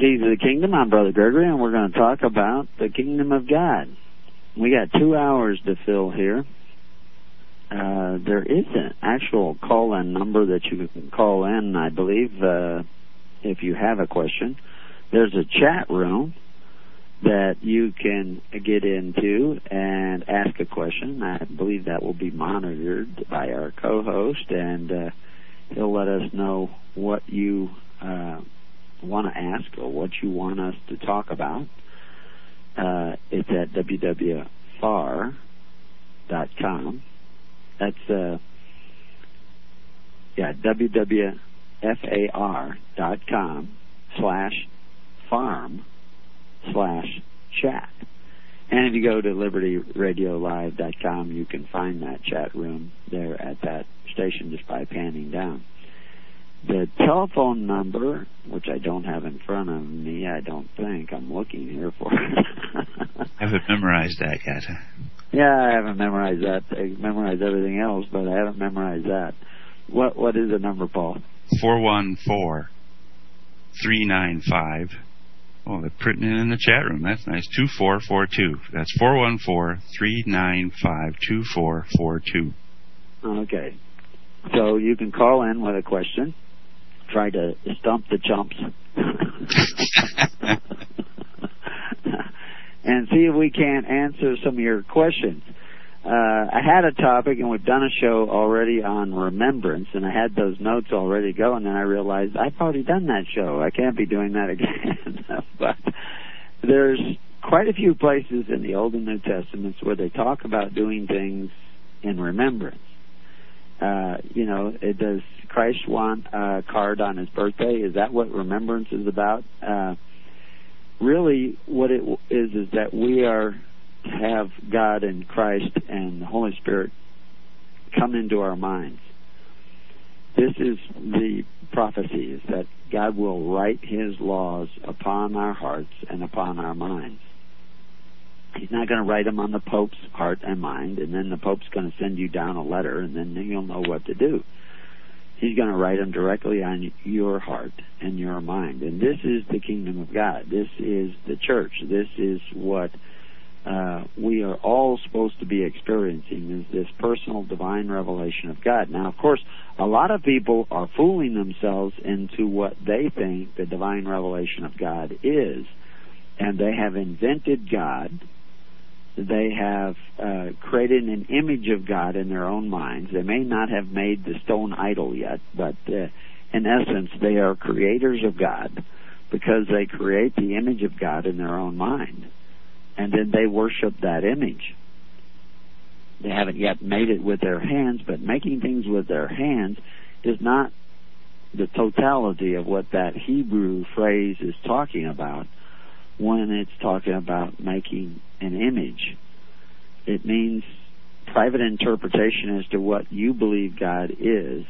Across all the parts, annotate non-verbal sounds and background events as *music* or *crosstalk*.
Keys of the Kingdom. I'm Brother Gregory, and we're going to talk about the Kingdom of God. We got two hours to fill here. Uh, there is an actual call-in number that you can call in, I believe, uh, if you have a question. There's a chat room that you can get into and ask a question. I believe that will be monitored by our co-host, and uh, he'll let us know what you uh, want to ask or what you want us to talk about. Uh, it's at www.far.com. That's uh, yeah, www.far.com slash farm slash chat. And if you go to libertyradiolive.com, you can find that chat room there at that station just by panning down. The telephone number, which I don't have in front of me, I don't think. I'm looking here for it. *laughs* I haven't memorized that yet. Yeah, I haven't memorized that. I memorized everything else, but I haven't memorized that. What What is the number, Paul? Four one four three nine five. Oh, they're printing it in the chat room. That's nice. Two four four two. That's four one four three nine five two four four two. Okay. So you can call in with a question. Try to stump the chumps. *laughs* and see if we can't answer some of your questions. Uh, I had a topic, and we've done a show already on remembrance, and I had those notes already go, and then I realized I've already done that show. I can't be doing that *laughs* again. but there's quite a few places in the Old and New Testaments where they talk about doing things in remembrance. Uh, you know, it, does Christ want a card on his birthday? Is that what remembrance is about? Uh, really what it is is that we are to have God and Christ and the Holy Spirit come into our minds. This is the prophecy is that God will write his laws upon our hearts and upon our minds. He's not going to write them on the Pope's heart and mind, and then the Pope's going to send you down a letter, and then you'll know what to do. He's going to write them directly on your heart and your mind. And this is the kingdom of God. This is the church. This is what uh, we are all supposed to be experiencing is this personal divine revelation of God. Now, of course, a lot of people are fooling themselves into what they think the divine revelation of God is, and they have invented God they have uh, created an image of God in their own minds. They may not have made the stone idol yet, but uh, in essence, they are creators of God because they create the image of God in their own mind. And then they worship that image. They haven't yet made it with their hands, but making things with their hands is not the totality of what that Hebrew phrase is talking about when it's talking about making an image. It means private interpretation as to what you believe God is,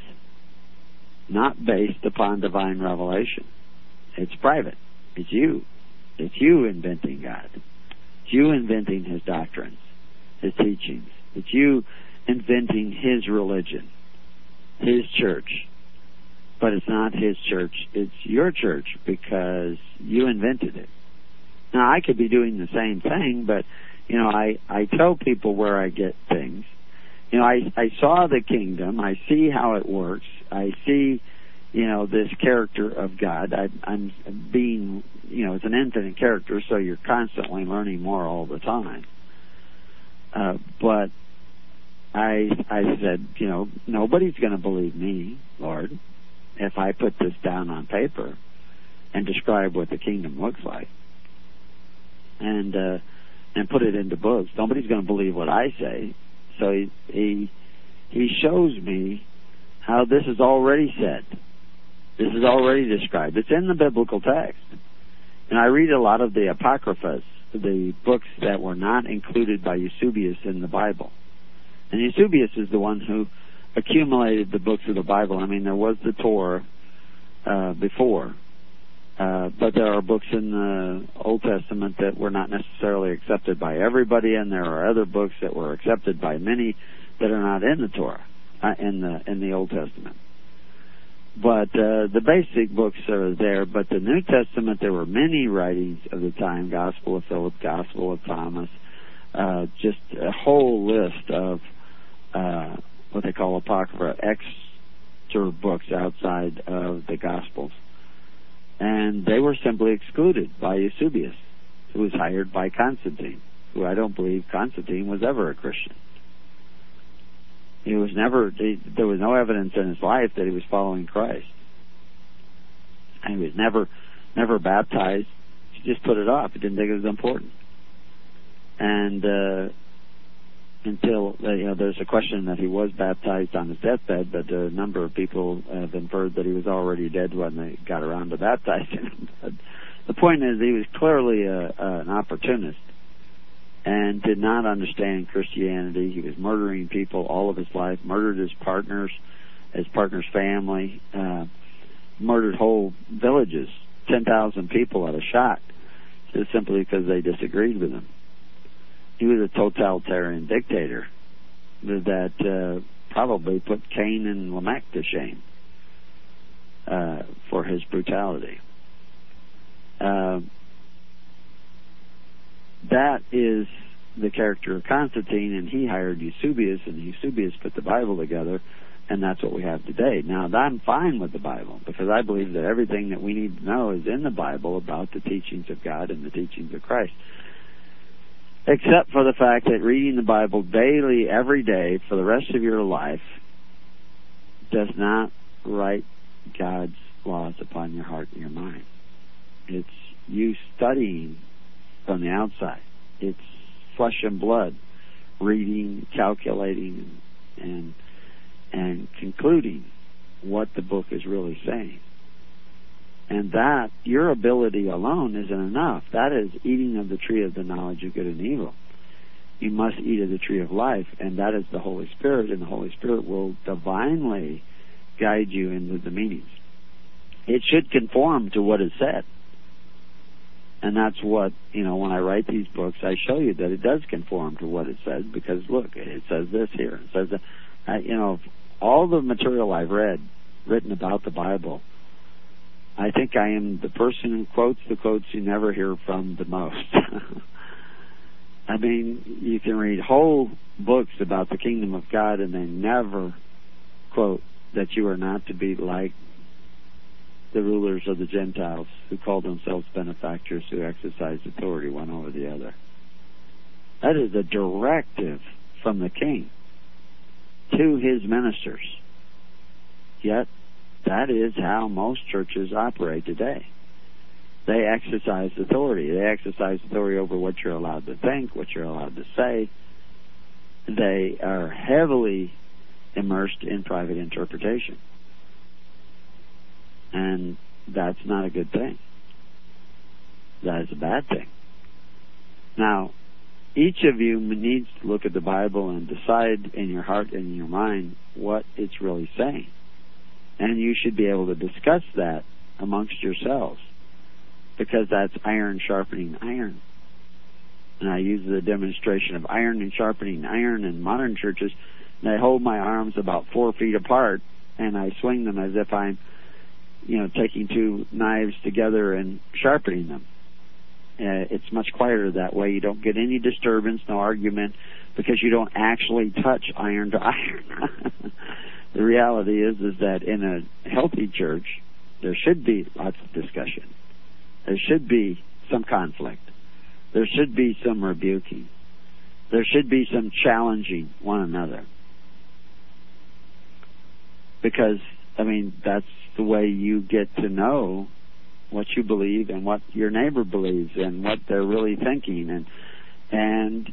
not based upon divine revelation. It's private. It's you. It's you inventing God. It's you inventing His doctrines, His teachings. It's you inventing His religion, His church. But it's not His church. It's your church because you invented it. Now I could be doing the same thing, but you know, I I tell people where I get things. You know, I I saw the kingdom. I see how it works. I see, you know, this character of God. I, I'm being, you know, it's an infinite character, so you're constantly learning more all the time. Uh, but I I said, you know, nobody's going to believe me, Lord, if I put this down on paper and describe what the kingdom looks like and uh, and put it into books. Nobody's going to believe what I say. So he he he shows me how this is already said. This is already described. It's in the biblical text. And I read a lot of the apocryphas, the books that were not included by Eusebius in the Bible. And Eusebius is the one who accumulated the books of the Bible. I mean, there was the Torah uh, before, uh, but there are books in the Old Testament that were not necessarily accepted by everybody, and there are other books that were accepted by many that are not in the Torah, uh, in the in the Old Testament. but uh, the basic books are there. But the New Testament, there were many writings of the time: Gospel of Philip, Gospel of Thomas, uh, just a whole list of uh, what they call apocrypha, extra books outside of the Gospels, and they were simply excluded by Eusebius, who was hired by Constantine, who I don't believe Constantine was ever a Christian. He was never. He, there was no evidence in his life that he was following Christ, and he was never, never baptized. He just put it off. He didn't think it was important, and uh, until uh, you know, there's a question that he was baptized on his deathbed, but a number of people have inferred that he was already dead when they got around to baptizing him. *laughs* But the point is, he was clearly a, a, an opportunist and did not understand Christianity. He was murdering people all of his life, murdered his partners, his partner's family, uh, murdered whole villages, 10,000 people at a shot, just simply because they disagreed with him. He was a totalitarian dictator that uh, probably put Cain and Lamech to shame uh, for his brutality. Uh, that is the character of Constantine, and he hired Eusebius, and Eusebius put the Bible together, and that's what we have today. Now, I'm fine with the Bible because I believe that everything that we need to know is in the Bible about the teachings of God and the teachings of Christ. Except for the fact that reading the Bible daily, every day, for the rest of your life, does not write God's laws upon your heart and your mind. It's you studying from the outside. It's flesh and blood, reading, calculating, and and concluding what the book is really saying. And that your ability alone isn't enough. That is eating of the tree of the knowledge of good and evil. You must eat of the tree of life, and that is the Holy Spirit, and the Holy Spirit will divinely guide you into the meanings. It should conform to what is said and that's what you know when I write these books, I show you that it does conform to what it says because look, it says this here, it says that. You know, all the material I've read written about the Bible, I think I am the person who quotes the quotes you never hear from the most. *laughs* I mean, you can read whole books about the kingdom of God and they never quote that you are not to be like the rulers of the Gentiles who call themselves benefactors who exercise authority one over the other. That is a directive from the king to his ministers. Yet, that is how most churches operate today. They exercise authority. They exercise authority over what you're allowed to think, what you're allowed to say. They are heavily immersed in private interpretation. And that's not a good thing. That is a bad thing. Now, each of you needs to look at the Bible and decide in your heart and in your mind what it's really saying. And you should be able to discuss that amongst yourselves because that's iron sharpening iron. And I use the demonstration of iron and sharpening iron in modern churches. And I hold my arms about four feet apart and I swing them as if I'm you know, taking two knives together and sharpening them. Uh, it's much quieter that way. You don't get any disturbance, no argument, because you don't actually touch iron to *laughs* iron. The reality is, is that in a healthy church, there should be lots of discussion. There should be some conflict. There should be some rebuking. There should be some challenging one another. Because, I mean, that's the way you get to know what you believe and what your neighbor believes and what they're really thinking and and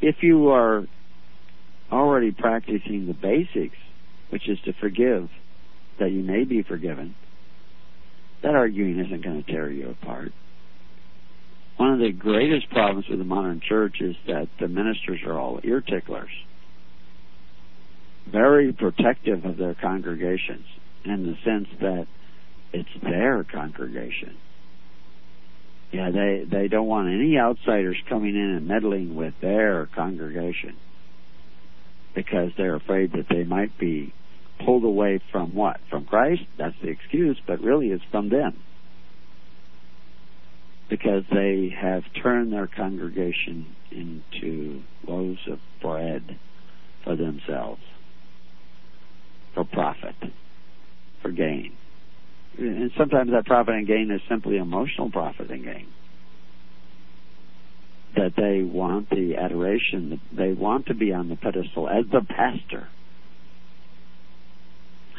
if you are already practicing the basics which is to forgive that you may be forgiven that arguing isn't going to tear you apart one of the greatest problems with the modern church is that the ministers are all ear ticklers very protective of their congregations in the sense that it's their congregation. Yeah, they they don't want any outsiders coming in and meddling with their congregation because they're afraid that they might be pulled away from what? From Christ? That's the excuse, but really it's from them. Because they have turned their congregation into loaves of bread for themselves, for profit, for gain. And sometimes that profit and gain is simply emotional profit and gain. That they want the adoration, they want to be on the pedestal as the pastor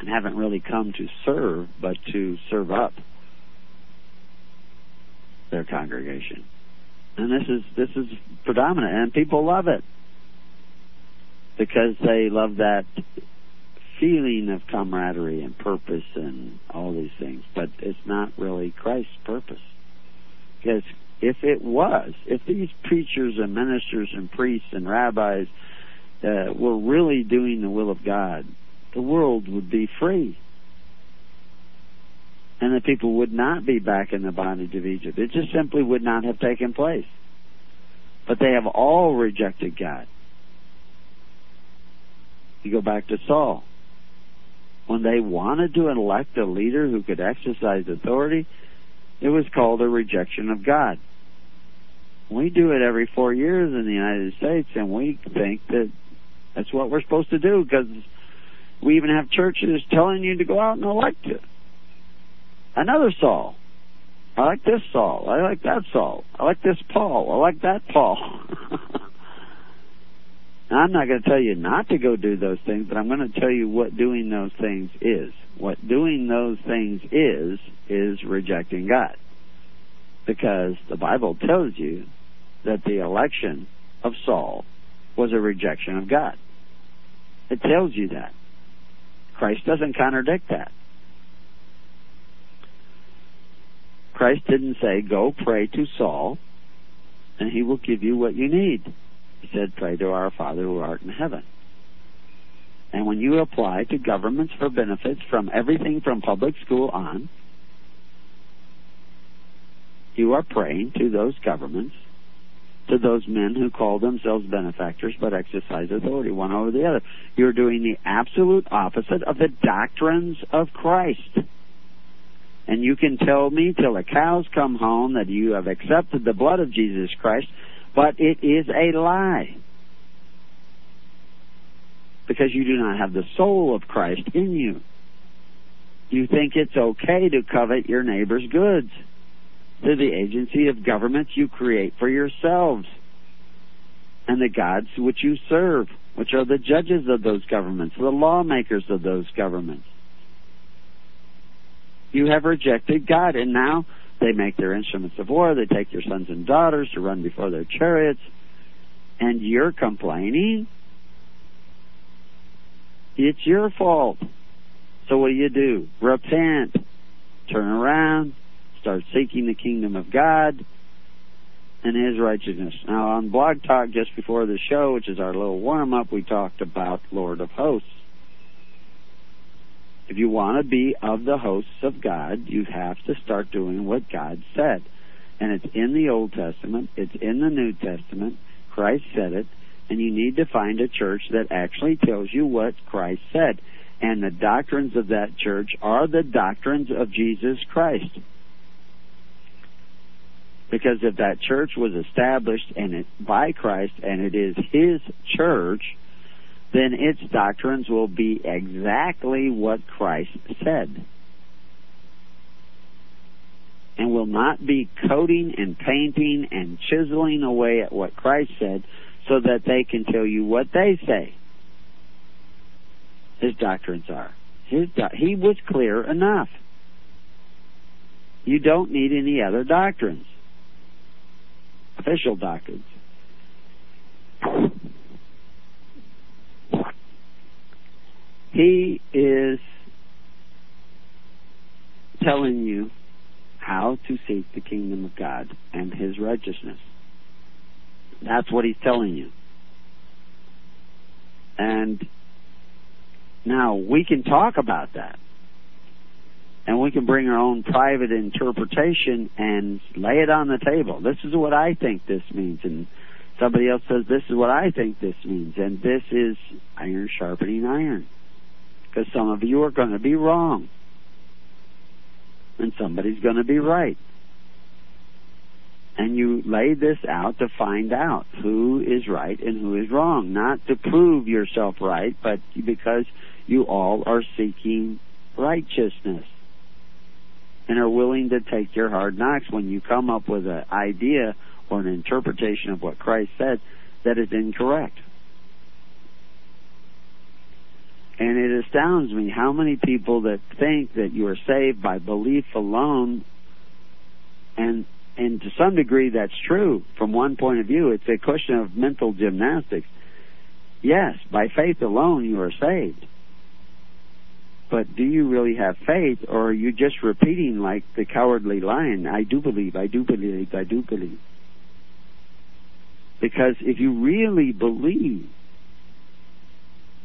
and haven't really come to serve, but to serve up their congregation. And this is this is predominant, and people love it because they love that feeling of camaraderie and purpose and all these things. But it's not really Christ's purpose, because if it was, if these preachers and ministers and priests and rabbis uh, were really doing the will of God, the world would be free. And the people would not be back in the bondage of Egypt. It just simply would not have taken place. But they have all rejected God. You go back to Saul. When they wanted to elect a leader who could exercise authority, it was called a rejection of God. We do it every four years in the United States, and we think that that's what we're supposed to do because we even have churches telling you to go out and elect it. another Saul. I like this Saul. I like that Saul. I like this Paul. I like that Paul. *laughs* I'm not going to tell you not to go do those things, but I'm going to tell you what doing those things is. What doing those things is, is rejecting God. Because the Bible tells you that the election of Saul was a rejection of God. It tells you that. Christ doesn't contradict that. Christ didn't say, go pray to Saul and he will give you what you need. He said, pray to our Father who art in heaven. And when you apply to governments for benefits from everything from public school on, you are praying to those governments to those men who call themselves benefactors but exercise authority one over the other. You're doing the absolute opposite of the doctrines of Christ. And you can tell me till the cows come home that you have accepted the blood of Jesus Christ, but it is a lie. Because you do not have the soul of Christ in you. You think it's okay to covet your neighbor's goods through the agency of governments you create for yourselves and the gods which you serve, which are the judges of those governments, the lawmakers of those governments. You have rejected God, and now they make their instruments of war, they take your sons and daughters to run before their chariots, and you're complaining? It's your fault. So what do you do? Repent. Turn around start seeking the kingdom of God and His righteousness. Now, on Blog Talk just before the show, which is our little warm up, we talked about Lord of Hosts. If you want to be of the hosts of God, you have to start doing what God said. And it's in the Old Testament, it's in the New Testament. Christ said it, and you need to find a church that actually tells you what Christ said. And the doctrines of that church are the doctrines of Jesus Christ. Because if that church was established and it, by Christ and it is His church, then its doctrines will be exactly what Christ said. And will not be coding and painting and chiseling away at what Christ said so that they can tell you what they say. His doctrines are. His do- he was clear enough. You don't need any other doctrines official doctrines. He is telling you how to seek the kingdom of God and His righteousness. That's what He's telling you. And now we can talk about that and we can bring our own private interpretation and lay it on the table. This is what I think this means, and somebody else says this is what I think this means, and this is iron sharpening iron. because some of you are going to be wrong. And somebody's going to be right. And you lay this out to find out who is right and who is wrong. Not to prove yourself right, but because you all are seeking righteousness and are willing to take your hard knocks when you come up with an idea or an interpretation of what Christ said that is incorrect. And it astounds me how many people that think that you are saved by belief alone, and and to some degree that's true from one point of view. It's a question of mental gymnastics. Yes, by faith alone you are saved. But do you really have faith, or are you just repeating like the cowardly lion? I do believe, I do believe, I do believe. Because if you really believe,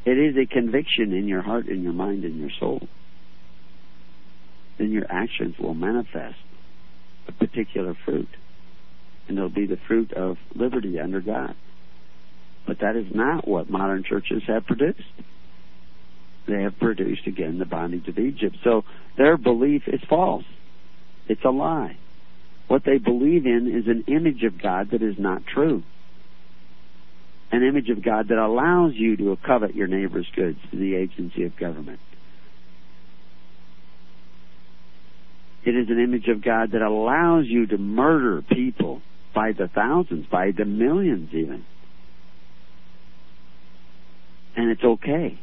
it is a conviction in your heart, in your mind, in your soul. Then your actions will manifest a particular fruit. And it'll be the fruit of liberty under God. But that is not what modern churches have produced. They have produced, again, the bondage of Egypt. So their belief is false. It's a lie. What they believe in is an image of God that is not true an image of God that allows you to covet your neighbor's goods through the agency of government. It is an image of God that allows you to murder people by the thousands, by the millions even. And it's okay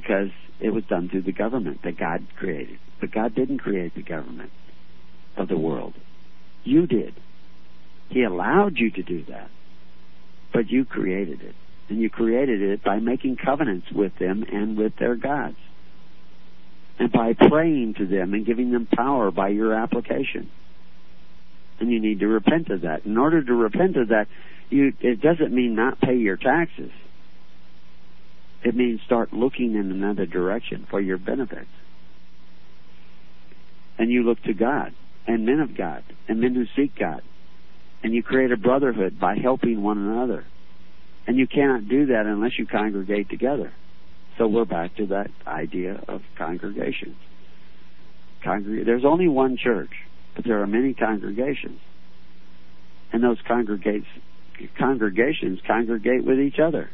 because it was done through the government that God created. But God didn't create the government of the world. You did. He allowed you to do that but you created it. And you created it by making covenants with them and with their gods. And by praying to them and giving them power by your application. And you need to repent of that. In order to repent of that, you, it doesn't mean not pay your taxes. It means start looking in another direction for your benefits. And you look to God and men of God and men who seek God and you create a brotherhood by helping one another. And you cannot do that unless you congregate together. So we're back to that idea of congregations. Congreg- There's only one church, but there are many congregations. And those congregates, congregations congregate with each other.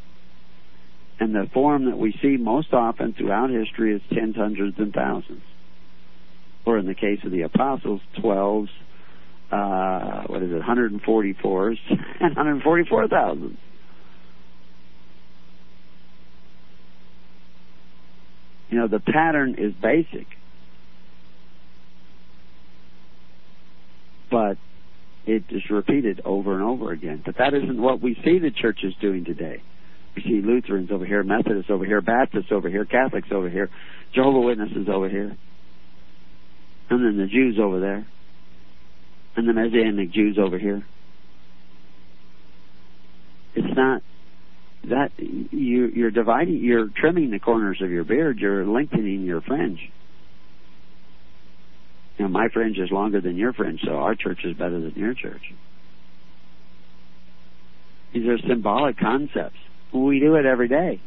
And the form that we see most often throughout history is tens, hundreds, and thousands. Or in the case of the apostles, twelves, uh, what is it, 144s and 144,000. *laughs* You know, the pattern is basic. But it is repeated over and over again. But that isn't what we see the churches doing today. See Lutherans over here, Methodists over here, Baptists over here, Catholics over here, Jehovah Witnesses over here, and then the Jews over there and the Messianic Jews over here. It's not that you you're dividing you're trimming the corners of your beard, you're lengthening your fringe. You know, my fringe is longer than your fringe, so our church is better than your church. These are symbolic concepts. We do it every day.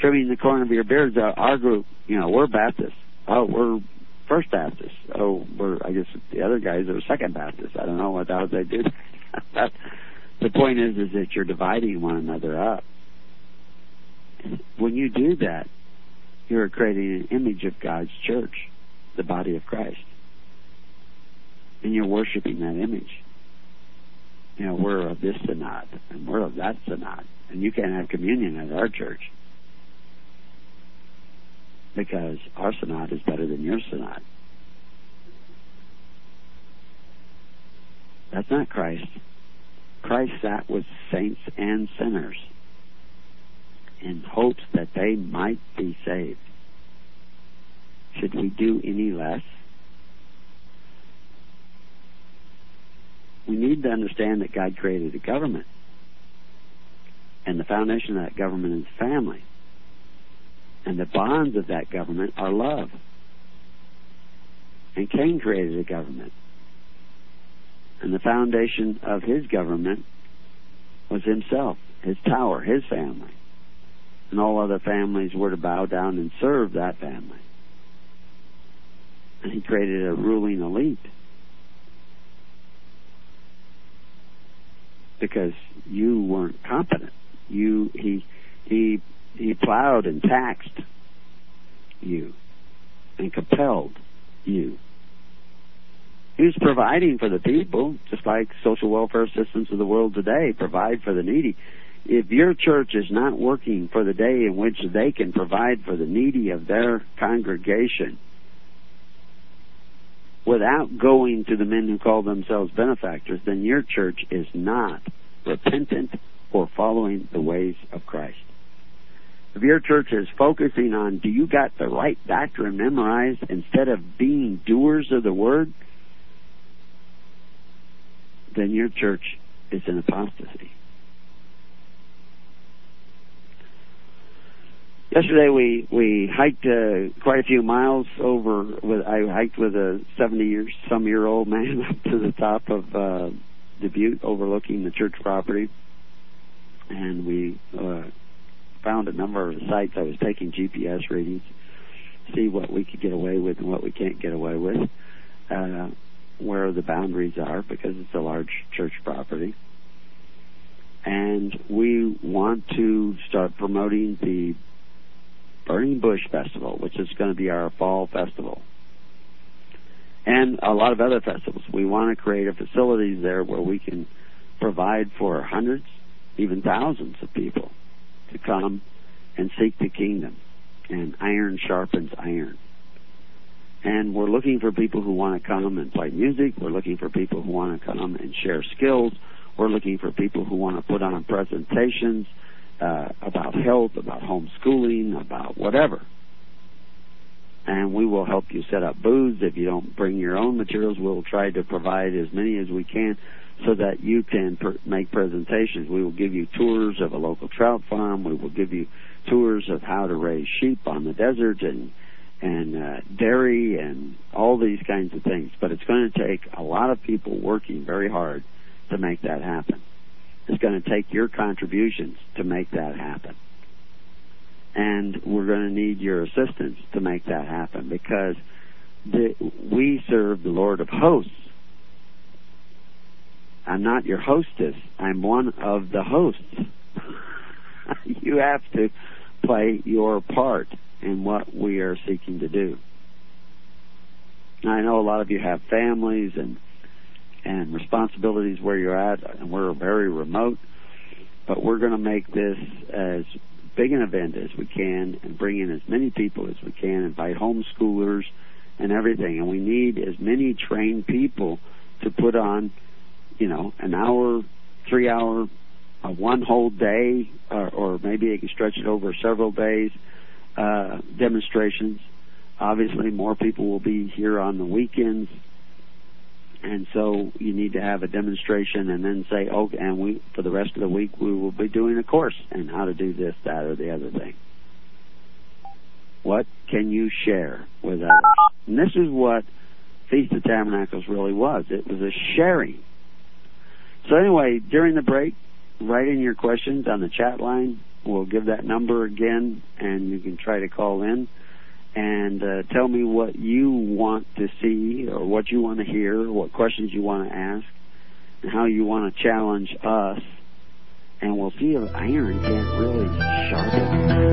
Trimming the corner of your beard, our group, you know, we're Baptists. Oh, we're First Baptist. Oh, we're I guess the other guys are Second Baptist. I don't know what else they do. *laughs* the point is, is that you're dividing one another up. When you do that, you're creating an image of God's church, the body of Christ, and you're worshiping that image. You know, we're of this synod, and we're of that synod, and you can't have communion at our church because our synod is better than your synod. That's not Christ. Christ sat with saints and sinners in hopes that they might be saved. Should we do any less? We need to understand that God created a government. And the foundation of that government is family. And the bonds of that government are love. And Cain created a government. And the foundation of his government was himself, his tower, his family. and all other families were to bow down and serve that family. And he created a ruling elite. Because you weren't competent. You he he he plowed and taxed you and compelled you. He was providing for the people, just like social welfare systems of the world today provide for the needy. If your church is not working for the day in which they can provide for the needy of their congregation without going to the men who call themselves benefactors, then your church is not repentant or following the ways of Christ. If your church is focusing on do you got the right doctrine memorized instead of being doers of the word, then your church is in apostasy. Yesterday we we hiked uh, quite a few miles over. With I hiked with a seventy year some year old man *laughs* up to the top of uh, the butte overlooking the church property, and we uh, found a number of sites. I was taking GPS readings, to see what we could get away with and what we can't get away with. Uh, where the boundaries are because it's a large church property. And we want to start promoting the Burning Bush Festival, which is going to be our fall festival. And a lot of other festivals. We want to create a facility there where we can provide for hundreds, even thousands of people to come and seek the kingdom. And iron sharpens iron. And we're looking for people who want to come and play music. We're looking for people who want to come and share skills. We're looking for people who want to put on presentations uh, about health, about homeschooling, about whatever. And we will help you set up booths. If you don't bring your own materials, we'll try to provide as many as we can so that you can per- make presentations. We will give you tours of a local trout farm. We will give you tours of how to raise sheep on the desert and and uh, dairy and all these kinds of things. But it's going to take a lot of people working very hard to make that happen. It's going to take your contributions to make that happen. And we're going to need your assistance to make that happen because the, we serve the Lord of hosts. I'm not your hostess. I'm one of the hosts. *laughs* you have to play your part in what we are seeking to do. I know a lot of you have families and and responsibilities where you're at, and we're very remote, but we're going to make this as big an event as we can and bring in as many people as we can, invite homeschoolers and everything. And we need as many trained people to put on, you know, an hour, three hour, a one whole day, or, or maybe they can stretch it over several days uh, demonstrations. Obviously, more people will be here on the weekends, and so you need to have a demonstration and then say, "Oh, and we for the rest of the week we will be doing a course and how to do this, that, or the other thing." What can you share with others? And this is what Feast of Tabernacles really was. It was a sharing. So anyway, during the break, write in your questions on the chat line We'll give that number again, and you can try to call in and uh, tell me what you want to see or what you want to hear, what questions you want to ask, and how you want to challenge us. And we'll see if iron can't really sharpen.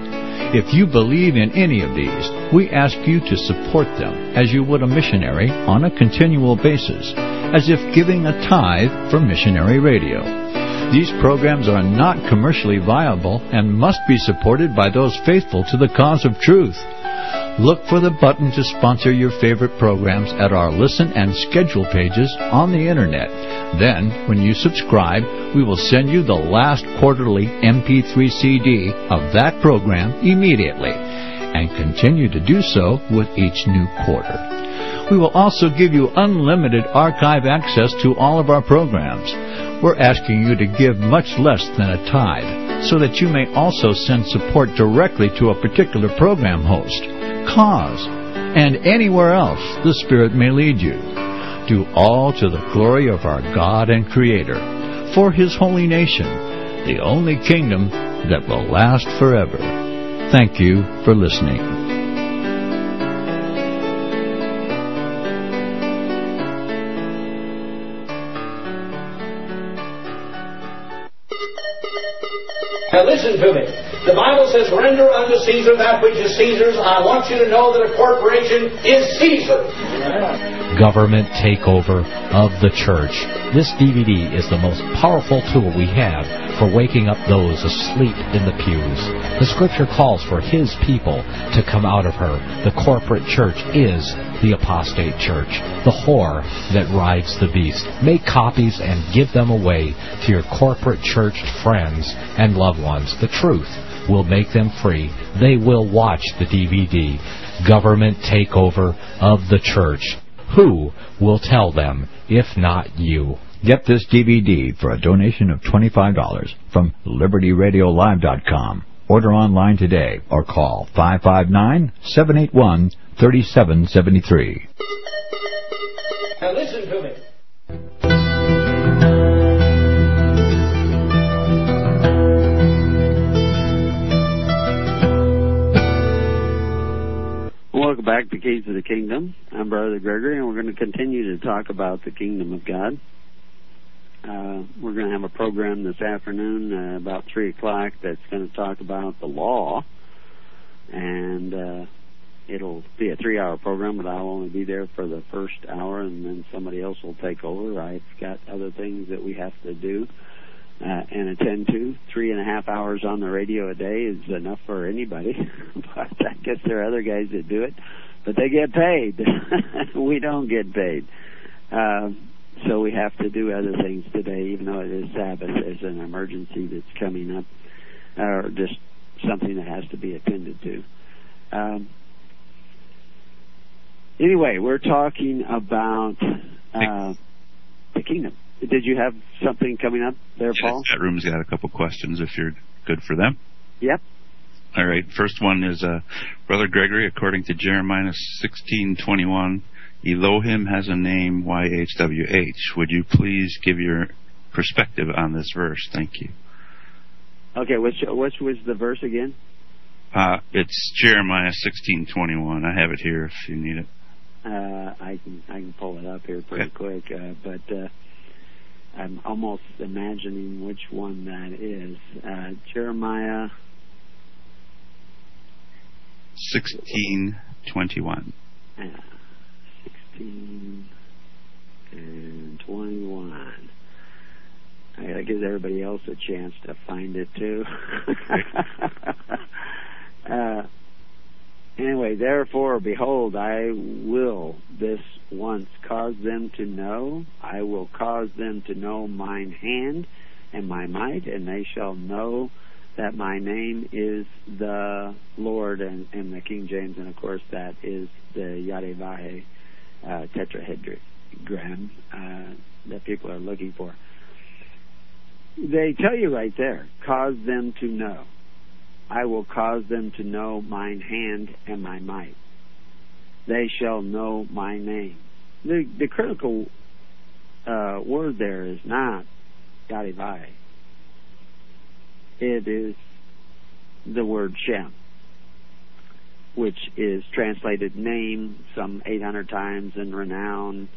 If you believe in any of these, we ask you to support them as you would a missionary on a continual basis, as if giving a tithe for missionary radio. These programs are not commercially viable and must be supported by those faithful to the cause of truth. Look for the button to sponsor your favorite programs at our listen and schedule pages on the internet. Then, when you subscribe, we will send you the last quarterly MP3 CD of that program immediately and continue to do so with each new quarter. We will also give you unlimited archive access to all of our programs. We're asking you to give much less than a tithe so that you may also send support directly to a particular program host, cause, and anywhere else the Spirit may lead you. Do all to the glory of our God and Creator, for His holy nation, the only kingdom that will last forever. Thank you for listening. Listen to me. The Bible says, render unto Caesar that which is Caesar's. I want you to know that a corporation is Caesar. Government takeover of the church. This DVD is the most powerful tool we have for waking up those asleep in the pews. The scripture calls for his people to come out of her. The corporate church is the apostate church, the whore that rides the beast. Make copies and give them away to your corporate church friends and loved ones. The truth will make them free. They will watch the DVD, Government Takeover of the Church. Who will tell them if not you? Get this DVD for a donation of $25 from LibertyRadioLive.com. Order online today or call 559 781 3773. Now listen to me. Keys of the Kingdom. I'm Brother Gregory, and we're going to continue to talk about the Kingdom of God. Uh, we're going to have a program this afternoon uh, about 3 o'clock that's going to talk about the law, and uh, it'll be a three hour program, but I'll only be there for the first hour, and then somebody else will take over. I've got other things that we have to do uh, and attend to. Three and a half hours on the radio a day is enough for anybody, *laughs* but I guess there are other guys that do it, but they get paid. *laughs* we don't get paid. Uh, so we have to do other things today, even though it is Sabbath. There's an emergency that's coming up, or just something that has to be attended to. Um, anyway, we're talking about uh, the kingdom. Did you have something coming up there, Yeah, Paul? the chat room's got a couple questions if you're good for them. Yep. All right. First one is uh, Brother Gregory, according to Jeremiah 16:21, Elohim has a name YHWH. Would you please give your perspective on this verse? Thank you. Okay, which which was the verse again? Uh, it's Jeremiah 16:21. I have it here if you need it. Uh, I can I can pull it up here pretty quick, uh, but uh, I'm almost imagining which one that is. Uh, Jeremiah. 16:21. Uh, 16 and 21. I gotta give everybody else a chance to find it too. *laughs* uh, anyway, therefore, behold, I will this once cause them to know. I will cause them to know mine hand and my might, and they shall know that my name is the Lord, and, the King James, and of course that is the Yadevahe uh, tetrahedrogram uh, that people are looking for. They tell you right there, cause them to know. I will cause them to know mine hand and my might. They shall know my name. The, the critical uh, word there is not Yadivai. It is the word Shem, which is translated name some 800 times and renown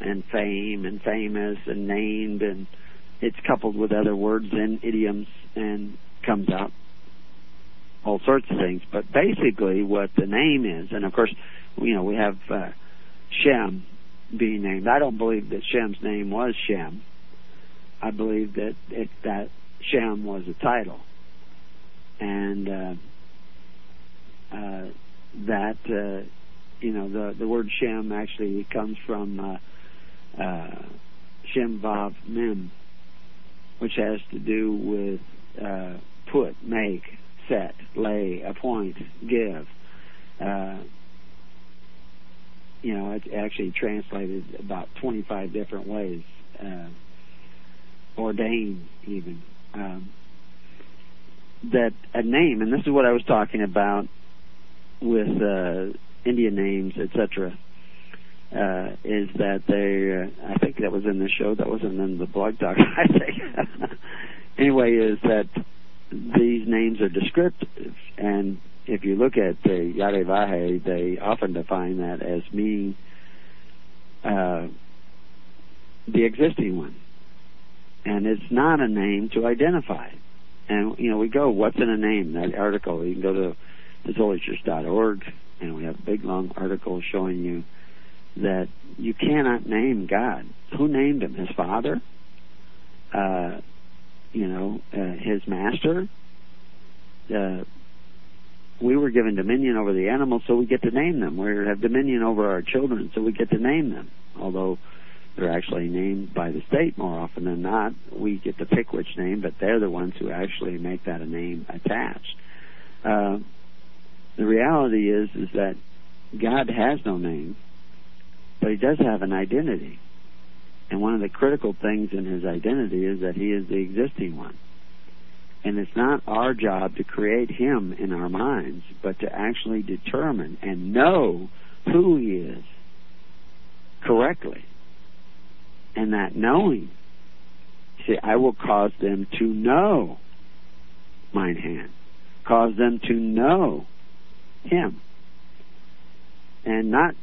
and fame and famous and named and it's coupled with other words and idioms and comes out all sorts of things. But basically, what the name is, and of course, you know, we have uh, Shem being named. I don't believe that Shem's name was Shem. I believe that it, that Shem was a title, and uh, uh, that uh, you know the the word Shem actually comes from uh, uh, Shem Vav Mem, which has to do with uh, put, make, set, lay, appoint, give. Uh, you know, it's actually translated about 25 different ways. Uh, ordain, even. Um, that a name, and this is what I was talking about with uh, Indian names, etc. Uh, is that they? Uh, I think that was in the show. That wasn't in the blog talk. *laughs* I think. anyway, is that these names are descriptive, and if you look at the Yadevahe, they often define that as meaning uh, the existing one, and it's not a name to identify. And you know, we go, what's in a name? That article, you can go to hisholychurch.org, and we have a big long article showing you that you cannot name God. Who named him? His father? Uh, you know, uh, his master. Uh, we were given dominion over the animals, so we get to name them. We have dominion over our children, so we get to name them. Although they're actually named by the state more often than not, we get to pick which name, but they're the ones who actually make that a name attached. Uh, the reality is, is that God has no name, but He does have an identity. And one of the critical things in his identity is that he is the existing one. And it's not our job to create him in our minds, but to actually determine and know who he is correctly. And that knowing, see, I will cause them to know mine hand, cause them to know him. And not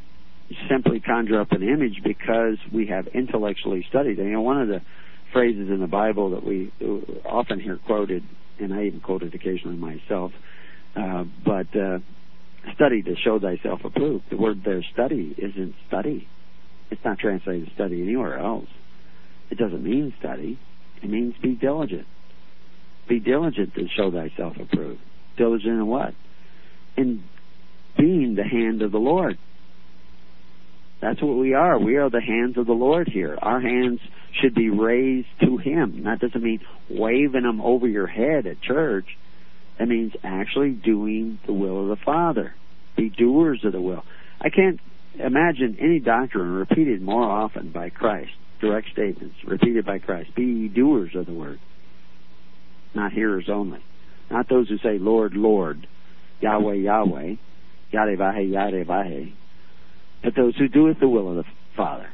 simply conjure up an image because we have intellectually studied. You know, one of the phrases in the Bible that we often hear quoted, and I even quote it occasionally myself, uh, but uh, study to show thyself approved. The word there, study, isn't study. It's not translated study anywhere else. It doesn't mean study. It means be diligent. Be diligent to show thyself approved. Diligent in what? In being the hand of the Lord. That's what we are. We are the hands of the Lord here. Our hands should be raised to Him. That doesn't mean waving them over your head at church. That means actually doing the will of the Father. Be doers of the will. I can't imagine any doctrine repeated more often by Christ. Direct statements repeated by Christ. Be doers of the word, not hearers only. Not those who say, Lord, Lord, Yahweh, Yahweh, Yadevahe, Yadevahe, but those who doeth the will of the Father.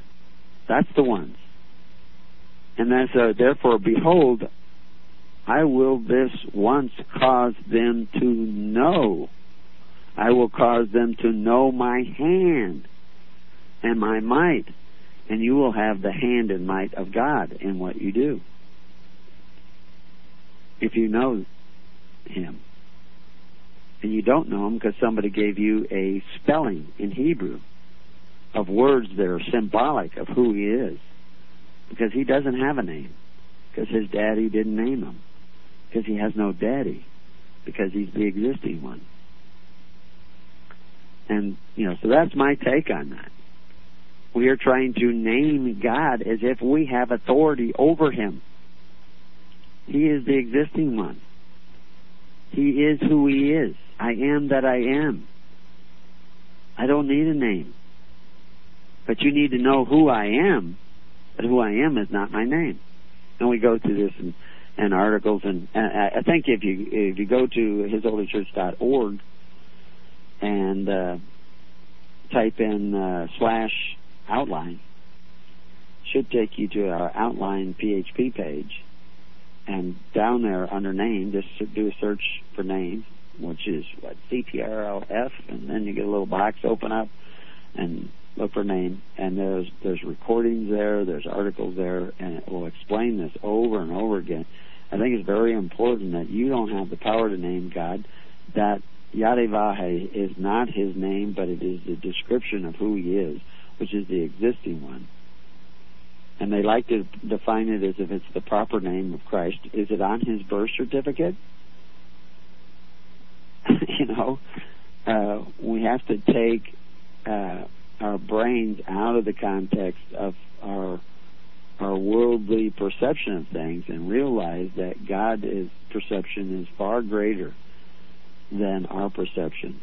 That's the ones. And that's uh, therefore, behold, I will this once cause them to know. I will cause them to know my hand and my might, and you will have the hand and might of God in what you do. If you know Him. And you don't know Him because somebody gave you a spelling in Hebrew of words that are symbolic of who he is. Because he doesn't have a name. Because his daddy didn't name him. Because he has no daddy. Because he's the existing one. And, you know, so that's my take on that. We are trying to name God as if we have authority over him. He is the existing one. He is who he is. I am that I am. I don't need a name. But you need to know who I am. But who I am is not my name. And we go through this in and articles. And, and I think if you if you go to hisholychurch.org and uh, type in uh, slash outline, should take you to our outline PHP page. And down there under name, just do a search for name, which is what CTRLF, and then you get a little box open up and look for name. And there's there's recordings there, there's articles there, and it will explain this over and over again. I think it's very important that you don't have the power to name God. That Yadavahe is not his name, but it is the description of who he is, which is the existing one and they like to define it as if it's the proper name of Christ. Is it on his birth certificate? *laughs* you know, uh, we have to take uh, our brains out of the context of our our worldly perception of things and realize that God's perception is far greater than our perception,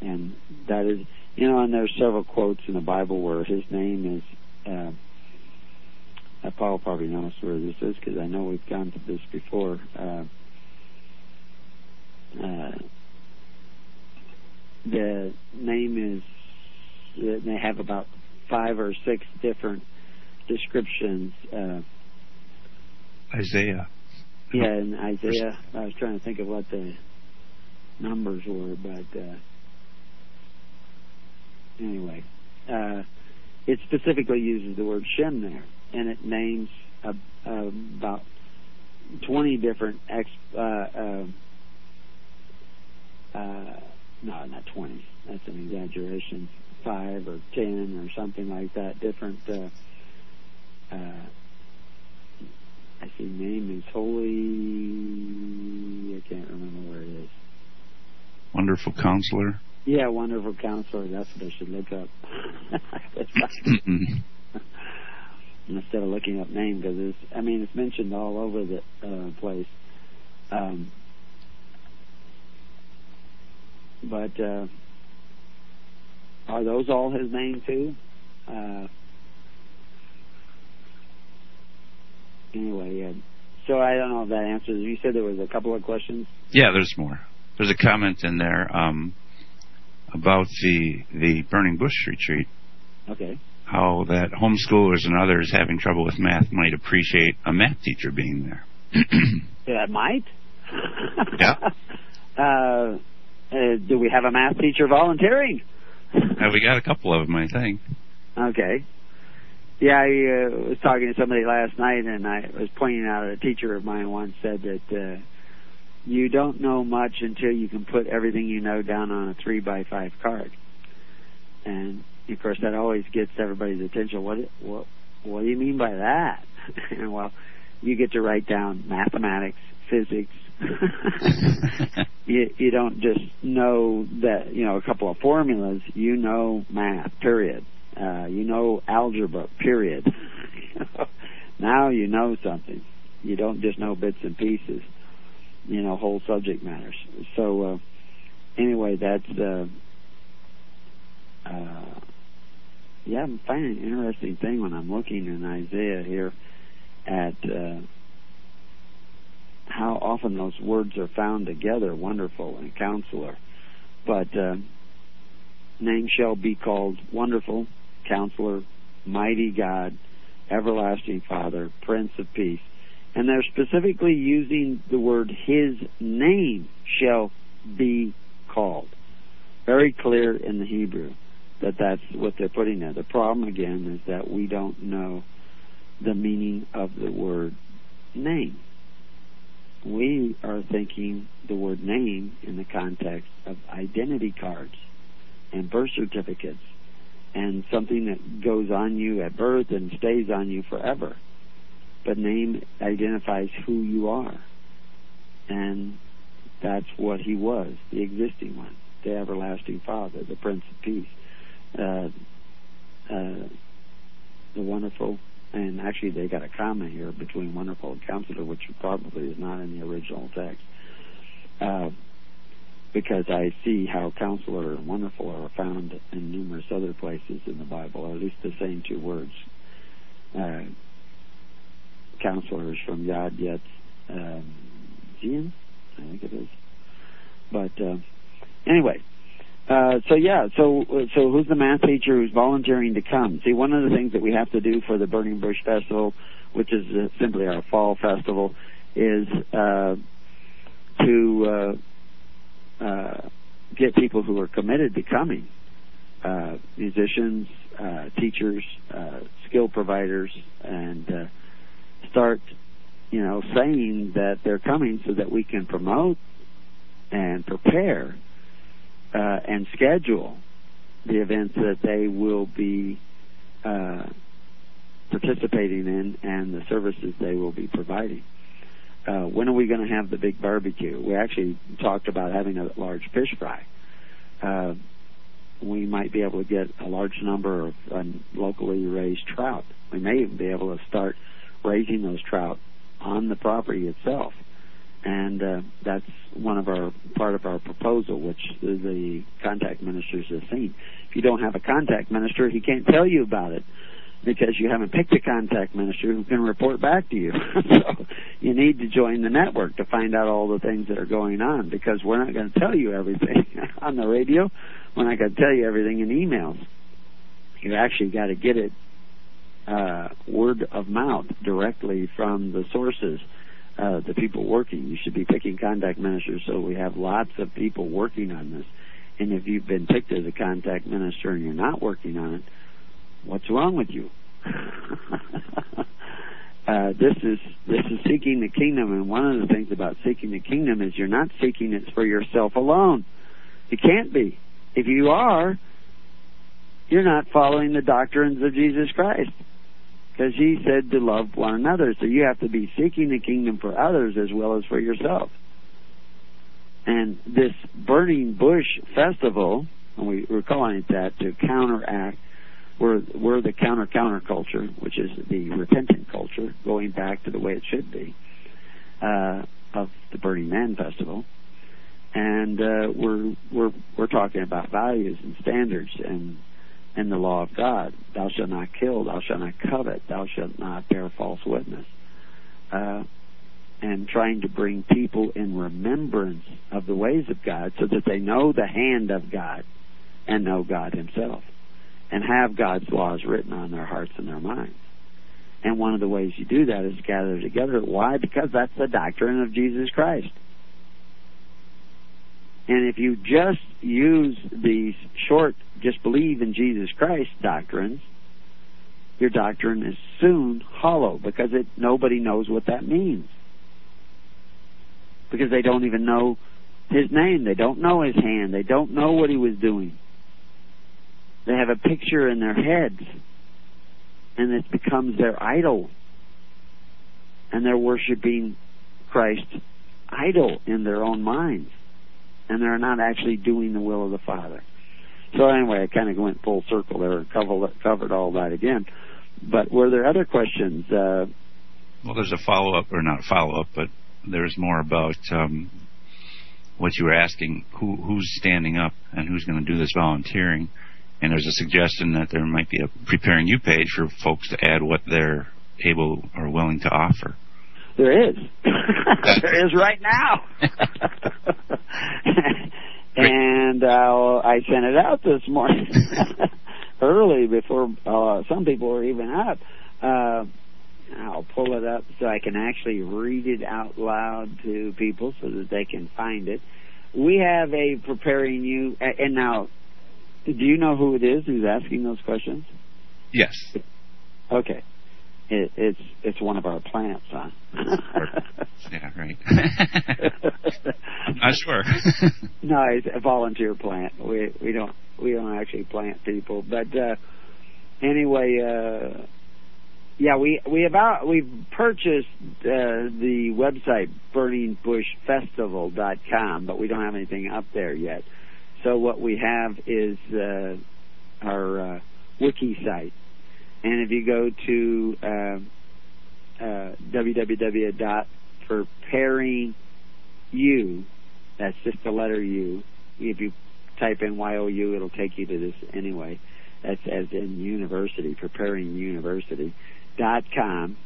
and that is, you know, and there's several quotes in the Bible where His name is. Uh, Paul probably knows where this is because I know we've gone to this before. Uh, uh, the name is they have about five or six different descriptions. Uh, Isaiah. Yeah, in Isaiah. I was trying to think of what the numbers were, but uh, anyway, uh, it specifically uses the word Shem there and it names uh, uh, about 20 different ex, uh, uh, uh, no, not 20. That's an exaggeration. Five or ten or something like that. Different. Uh, uh, I see name is holy. I can't remember where it is. Wonderful counselor. Yeah, wonderful counselor. That's what I should look up. *laughs* instead of looking up name because it's I mean it's mentioned all over the uh, place. Um, but uh, are those all his name too? Uh, anyway, yeah. So I don't know if that answers. You said there was a couple of questions. Yeah, there's more. There's a comment in there um, about the the burning bush retreat. Okay how that homeschoolers and others having trouble with math might appreciate a math teacher being there. *clears throat* that might. *laughs* yeah. *laughs* Uh, uh, do we have a math teacher volunteering? *laughs* uh, we got a couple of them, I think. Okay. Yeah, I uh, was talking to somebody last night, and I was pointing out a teacher of mine once said that uh, you don't know much until you can put everything you know down on a three by five card. And of course, that always gets everybody's attention. What what what do you mean by that? *laughs* and well, you get to write down mathematics, physics. *laughs* you you don't just know that you know a couple of formulas. You know math. Period. Uh, you know algebra. Period. *laughs* now you know something. You don't just know bits and pieces. You know whole subject matters. So uh, anyway, that's. Uh, uh, yeah, I'm finding an interesting thing when I'm looking in Isaiah here at uh, how often those words are found together, wonderful and counselor. But uh, name shall be called wonderful, counselor, mighty God, everlasting Father, Prince of Peace. And they're specifically using the word his name shall be called. Very clear in the Hebrew that that's what they're putting there. The problem again is that we don't know the meaning of the word name. We are thinking the word name in the context of identity cards and birth certificates and something that goes on you at birth and stays on you forever. But name identifies who you are. And that's what he was, the existing one, the everlasting Father, the Prince of Peace uh, uh, the wonderful, and actually they got a comma here between wonderful and counselor, which probably is not in the original text. Uh, because I see how counselor and wonderful are found in numerous other places in the Bible, or at least the same two words. Uh, counselor is from Yad Yet um, Zion, I think it is. But uh, anyway, uh, so yeah, so so who's the math teacher who's volunteering to come? See, one of the things that we have to do for the Burning Bush Festival, which is uh, simply our fall festival, is uh, to uh, uh, get people who are committed to coming, uh, musicians, uh, teachers, uh, skill providers, and uh, start, you know, saying that they're coming so that we can promote and prepare uh, and schedule the events that they will be uh, participating in and the services they will be providing. Uh, when are we going to have the big barbecue? We actually talked about having a large fish fry. Uh, we might be able to get a large number of uh, locally raised trout. We may even be able to start raising those trout on the property itself and uh, that's one of our part of our proposal, which the contact ministers have seen. If you don't have a contact minister, he can't tell you about it because you haven't picked a contact minister who can report back to you. *laughs* so you need to join the network to find out all the things that are going on because we're not going to tell you everything *laughs* on the radio. We're not going to tell you everything in emails. You actually got to get it uh, word of mouth directly from the sources uh, the people working. You should be picking contact ministers so we have lots of people working on this. And if you've been picked as a contact minister and you're not working on it, what's wrong with you? *laughs* uh, this is this is seeking the kingdom, and one of the things about seeking the kingdom is you're not seeking it for yourself alone. You can't be. If you are, you're not following the doctrines of Jesus Christ because he said to love one another. So you have to be seeking the kingdom for others as well as for yourself. And this burning bush festival, and we, we're calling it that to counteract, we're, we're the counter counterculture, which is the repentant culture, going back to the way it should be, uh, of the Burning Man Festival. And uh, we're we're we're talking about values and standards and and the law of God. Thou shalt not kill, thou shalt not covet, thou shalt not bear false witness. Uh, and trying to bring people in remembrance of the ways of God so that they know the hand of God and know God Himself and have God's laws written on their hearts and their minds. And one of the ways you do that is gather together. Why? Because that's the doctrine of Jesus Christ. And if you just use these short, just believe in Jesus Christ doctrines, your doctrine is soon hollow because it nobody knows what that means. Because they don't even know his name, they don't know his hand, they don't know what he was doing. They have a picture in their heads and it becomes their idol. And they're worshiping Christ idol in their own minds and they're not actually doing the will of the Father. So anyway, I kind of went full circle there and covered, all that again. But were there other questions? Uh, well, there's a follow up, or not follow up, but there's more about um, what you were asking: who, who's standing up and who's going to do this volunteering? And there's a suggestion that there might be a preparing you page for folks to add what they're able or willing to offer. There is. *laughs* there is right now. *laughs* and uh, I sent it out this morning *laughs* early before uh, some people were even up. Uh, I'll pull it up so I can actually read it out loud to people so that they can find it. We have a preparing you, and now, do you know who it is who's asking those questions? Yes. Okay. It, it's it's one of our plants, huh? yeah, right. Not sure. *laughs* no, it's a volunteer plant. We we don't we don't actually plant people, but uh, anyway, uh, yeah, we we about we've purchased uh, the website burningbushfestival.com, but we don't have anything up there yet. So what we have is uh, our uh, wiki site and if you go to uh, uh, www.preparingyou, that's just the letter U. If you type in Y-O-U, it'll take you to this anyway. That's as in university, preparing university dot com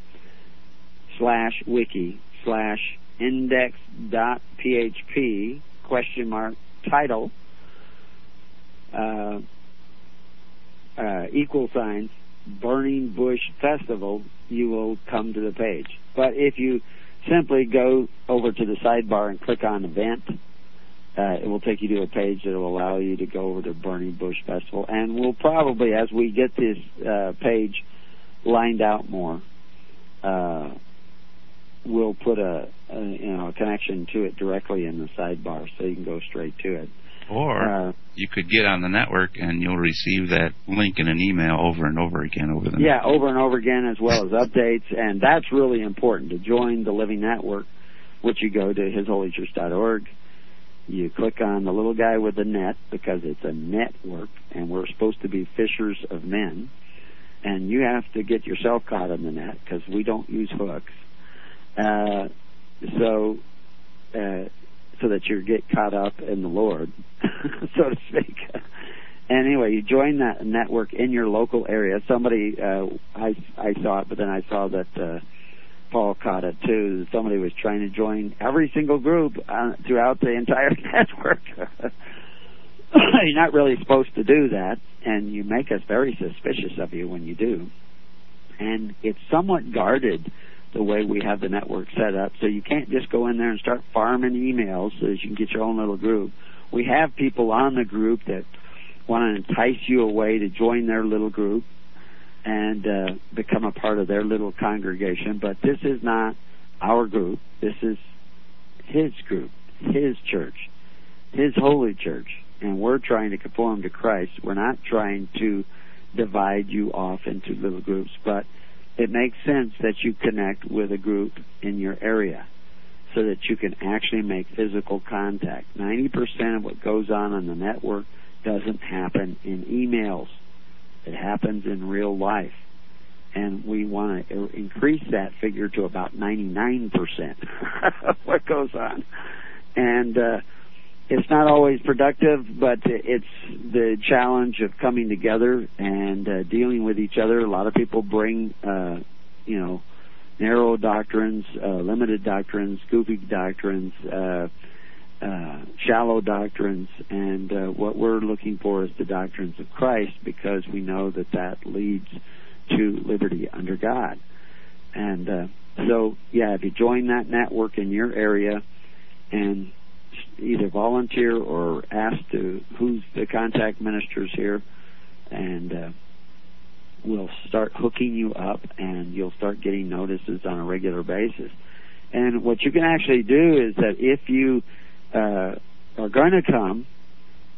slash wiki slash index dot php question mark title uh, uh, equal signs Burning Bush Festival, you will come to the page. But if you simply go over to the sidebar and click on event, uh, it will take you to a page that will allow you to go over to Burning Bush Festival. And we'll probably, as we get this uh, page lined out more, uh, we'll put a, a you know a connection to it directly in the sidebar, so you can go straight to it. Or Uh, you could get on the network and you'll receive that link in an email over and over again over the Yeah, over and over again, as well as updates, and that's really important to join the Living Network, which you go to hisholychurch.org. You click on the little guy with the net because it's a network, and we're supposed to be fishers of men. And you have to get yourself caught in the net because we don't use hooks. Uh, so, uh, so that you get caught up in the Lord, *laughs* so to speak. Anyway, you join that network in your local area. Somebody, uh, I I saw it, but then I saw that uh, Paul caught it too. Somebody was trying to join every single group uh, throughout the entire *laughs* network. You're not really supposed to do that, and you make us very suspicious of you when you do. And it's somewhat guarded the way we have the network set up, so you can't just go in there and start farming emails so that you can get your own little group. We have people on the group that want to entice you away to join their little group and uh, become a part of their little congregation. But this is not our group. This is his group, his church, his holy church. And we're trying to conform to Christ. We're not trying to divide you off into little groups, but it makes sense that you connect with a group in your area so that you can actually make physical contact. 90% of what goes on on the network doesn't happen in emails. It happens in real life. And we want to increase that figure to about 99% *laughs* of what goes on. And uh, it's not always productive, but it's the challenge of coming together and uh, dealing with each other. A lot of people bring, uh, you know, narrow doctrines, uh, limited doctrines, goofy doctrines, uh, uh, shallow doctrines, and uh, what we're looking for is the doctrines of Christ because we know that that leads to liberty under God. And uh, so, yeah, if you join that network in your area and either volunteer or ask to who's the contact ministers here, and uh, we'll start hooking you up, and you'll start getting notices on a regular basis. And what you can actually do is that if you uh, are going to come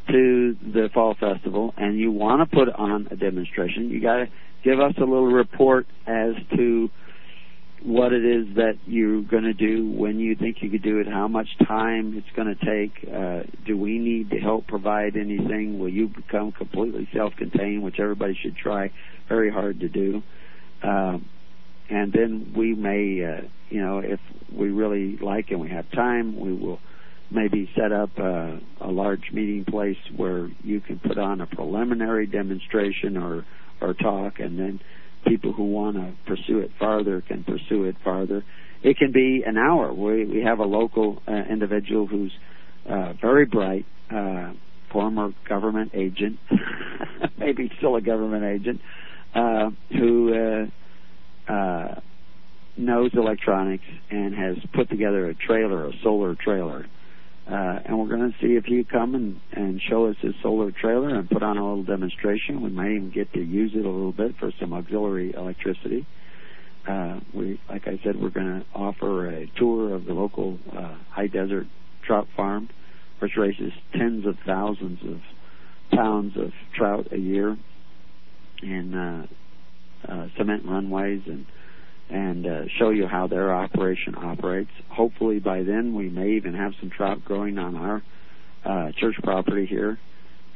to the fall festival and you want to put on a demonstration, you got to give us a little report as to what it is that you're going to do, when you think you could do it, how much time it's going to take. Uh, do we need to help provide anything? Will you become completely self-contained, which everybody should try very hard to do? Um, and then we may, uh, you know, if we really like and we have time, we will maybe set up a, a large meeting place where you can put on a preliminary demonstration or or talk, and then people who want to pursue it farther can pursue it farther. It can be an hour. We we have a local uh, individual who's uh, very bright, uh, former government agent, *laughs* maybe still a government agent, uh, who uh, uh, knows electronics and has put together a trailer, a solar trailer. Uh, and we're going to see if he come and, and show us his solar trailer and put on a little demonstration. We might even get to use it a little bit for some auxiliary electricity. Uh, we, like I said, we're going to offer a tour of the local uh, high desert trout farm, which raises tens of thousands of pounds of trout a year, and uh, uh, cement runways and and uh, show you how their operation operates. Hopefully, by then we may even have some trout growing on our uh, church property here,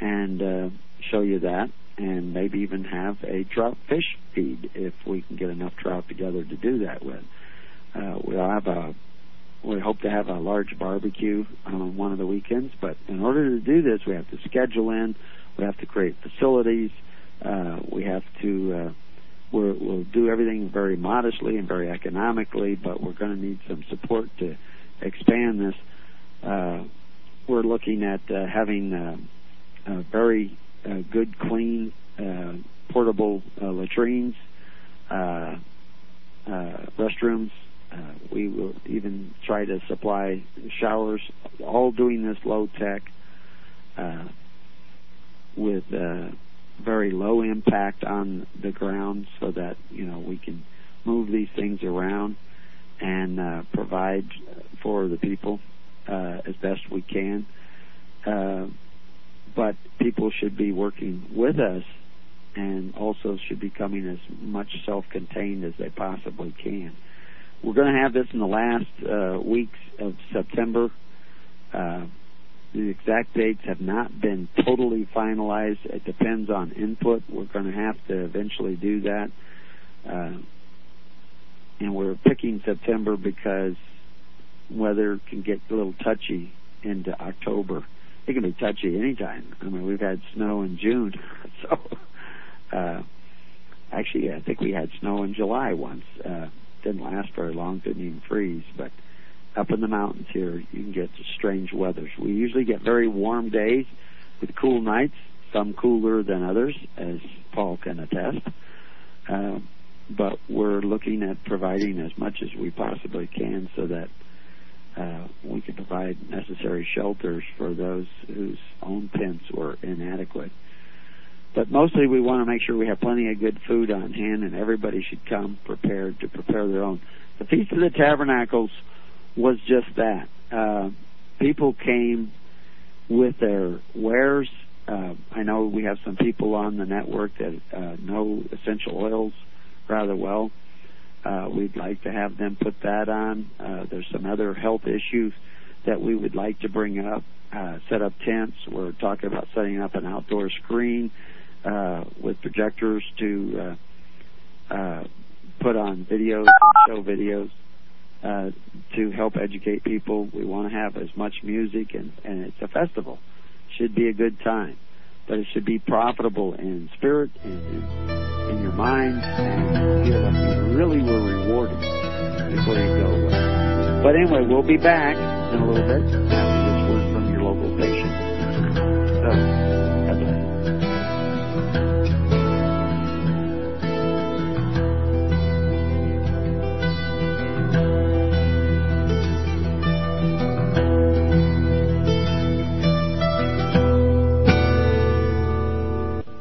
and uh, show you that, and maybe even have a trout fish feed if we can get enough trout together to do that with. Uh, we'll have a we hope to have a large barbecue on one of the weekends, but in order to do this, we have to schedule in, we have to create facilities, uh, we have to uh, we're, we'll do everything very modestly and very economically, but we're going to need some support to expand this. Uh, we're looking at uh, having uh, very uh, good, clean, uh, portable uh, latrines, uh, uh, restrooms. Uh, we will even try to supply showers, all doing this low tech uh, with uh, very low impact on the ground so that you know we can move these things around and uh, provide for the people uh, as best we can. Uh, but people should be working with us and also should be coming as much self-contained as they possibly can. We're going to have this in the last uh, weeks of September. The exact dates have not been totally finalized. It depends on input. We're going to have to eventually do that. Uh, and we're picking September because weather can get a little touchy into October. It can be touchy anytime. I mean, we've had snow in June, *laughs* so uh, actually, I think we had snow in July once. Uh, didn't last very long, didn't even freeze, but up in the mountains here, you can get strange weathers. We usually get very warm days with cool nights, some cooler than others, as Paul can attest. Uh, but we're looking at providing as much as we possibly can so that uh, we can provide necessary shelters for those whose own tents were inadequate. But mostly we want to make sure we have plenty of good food on hand and everybody should come prepared to prepare their own. The Feast of the Tabernacles was just that. Uh, people came with their wares. Uh, I know we have some people on the network that uh, know essential oils rather well. Uh, we'd like to have them put that on. Uh, there's some other health issues that we would like to bring up. Uh, set up tents. We're talking about setting up an outdoor screen uh, with projectors to uh, uh, put on videos, and show videos uh, to help educate people. We want to have as much music, and, and it's a festival. Should be a good time, but it should be profitable in spirit and in, in your mind, and feel like you really were rewarded before you go away. But anyway, we'll be back in a little bit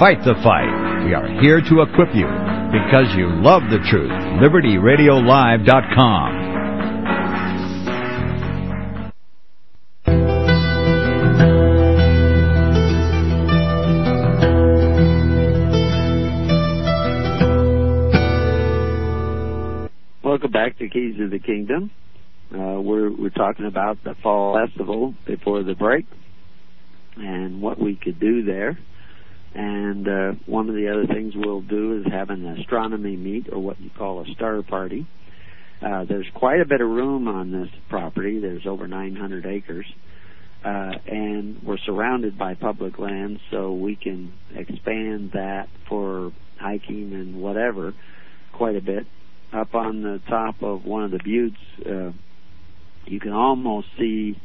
fight the fight. We are here to equip you because you love the truth. LibertyRadioLive.com. Welcome back to Keys of the Kingdom. Uh, we're we're talking about the fall festival before the break and what we could do there. And uh, one of the other things we'll do is have an astronomy meet, or what you call a star party. Uh, there's quite a bit of room on this property. There's over 900 acres, uh, and we're surrounded by public land, so we can expand that for hiking and whatever quite a bit. Up on the top of one of the buttes, uh, you can almost see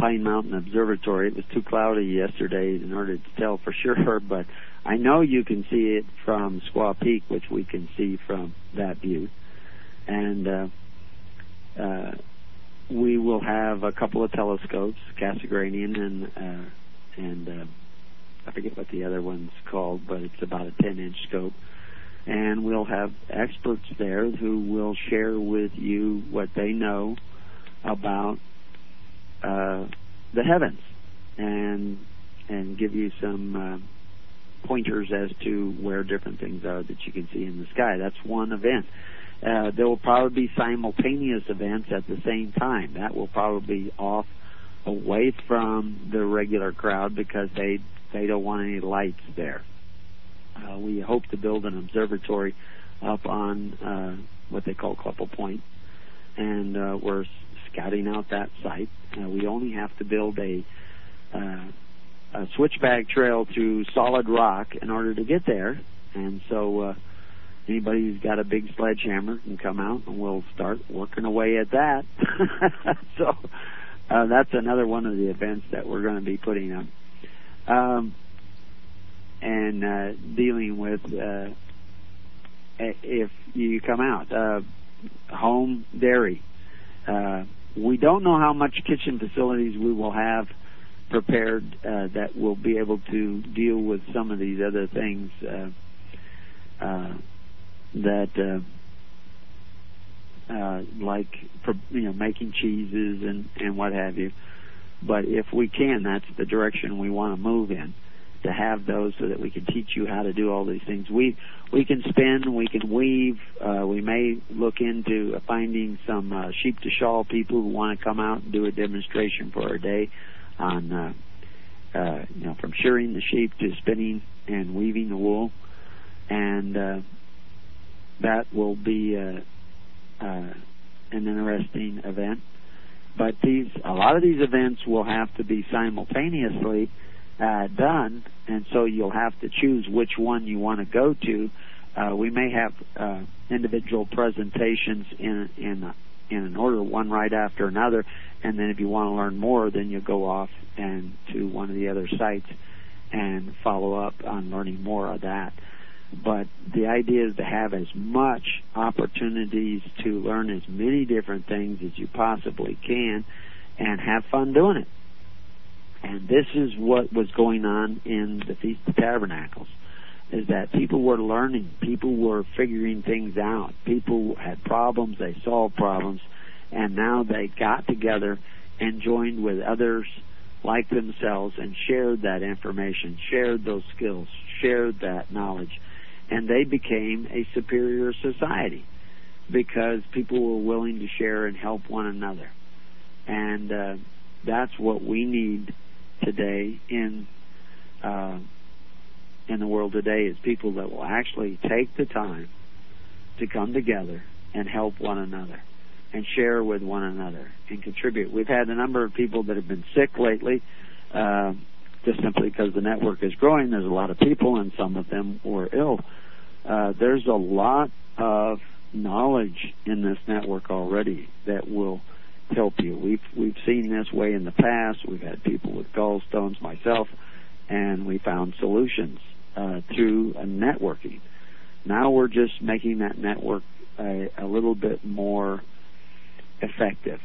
Pine Mountain Observatory. It was too cloudy yesterday in order to tell for sure, *laughs* but I know you can see it from Squaw Peak, which we can see from that butte. And uh, uh, we will have a couple of telescopes, Cassegrainian and uh, and uh, I forget what the other one's called, but it's about a 10-inch scope. And we'll have experts there who will share with you what they know about uh, the heavens and and give you some uh, pointers as to where different things are that you can see in the sky. That's one event. Uh, there will probably be simultaneous events at the same time. That will probably be off away from the regular crowd because they they don't want any lights there. Uh, we hope to build an observatory up on uh, what they call Kleppel Point, and uh, we're scouting out that site. Uh, we only have to build a, uh, a switchback trail through solid rock in order to get there, and so uh, anybody who's got a big sledgehammer can come out and we'll start working away at that. *laughs* so uh, that's another one of the events that we're going to be putting up. Um, and uh, dealing with uh, if you come out. Uh, home dairy. Uh, we don't know how much kitchen facilities we will have prepared uh, that will be able to deal with some of these other things uh, uh, that uh, uh, like you know making cheeses and and what have you. But if we can, that's the direction we want to move in to have those so that we can teach you how to do all these things. We we can spin, we can weave. Uh, we may look into finding some uh, sheep to shawl people who want to come out and do a demonstration for a day on uh, uh, you know from shearing the sheep to spinning and weaving the wool, and uh, that will be uh, uh, an interesting event. But these a lot of these events will have to be simultaneously uh, done, and so you'll have to choose which one you want to go to. Uh, we may have uh, individual presentations in in in an order, one right after another, and then if you want to learn more, then you go off and to one of the other sites and follow up on learning more of that. But the idea is to have as much opportunities to learn as many different things as you possibly can and have fun doing it. And this is what was going on in the Feast of Tabernacles is that people were learning, people were figuring things out, people had problems, they solved problems, and now they got together and joined with others like themselves and shared that information, shared those skills, shared that knowledge, and they became a superior society because people were willing to share and help one another. And uh, that's what we need today in uh, in the world today is people that will actually take the time to come together and help one another and share with one another and contribute. We've had a number of people that have been sick lately, uh, just simply because the network is growing. There's a lot of people, and some of them were ill. Uh, there's a lot of knowledge in this network already that will help you. We've we've seen this way in the past. We've had people with gallstones, myself, and we found solutions uh, through networking. Now we're just making that network a, a little bit more effective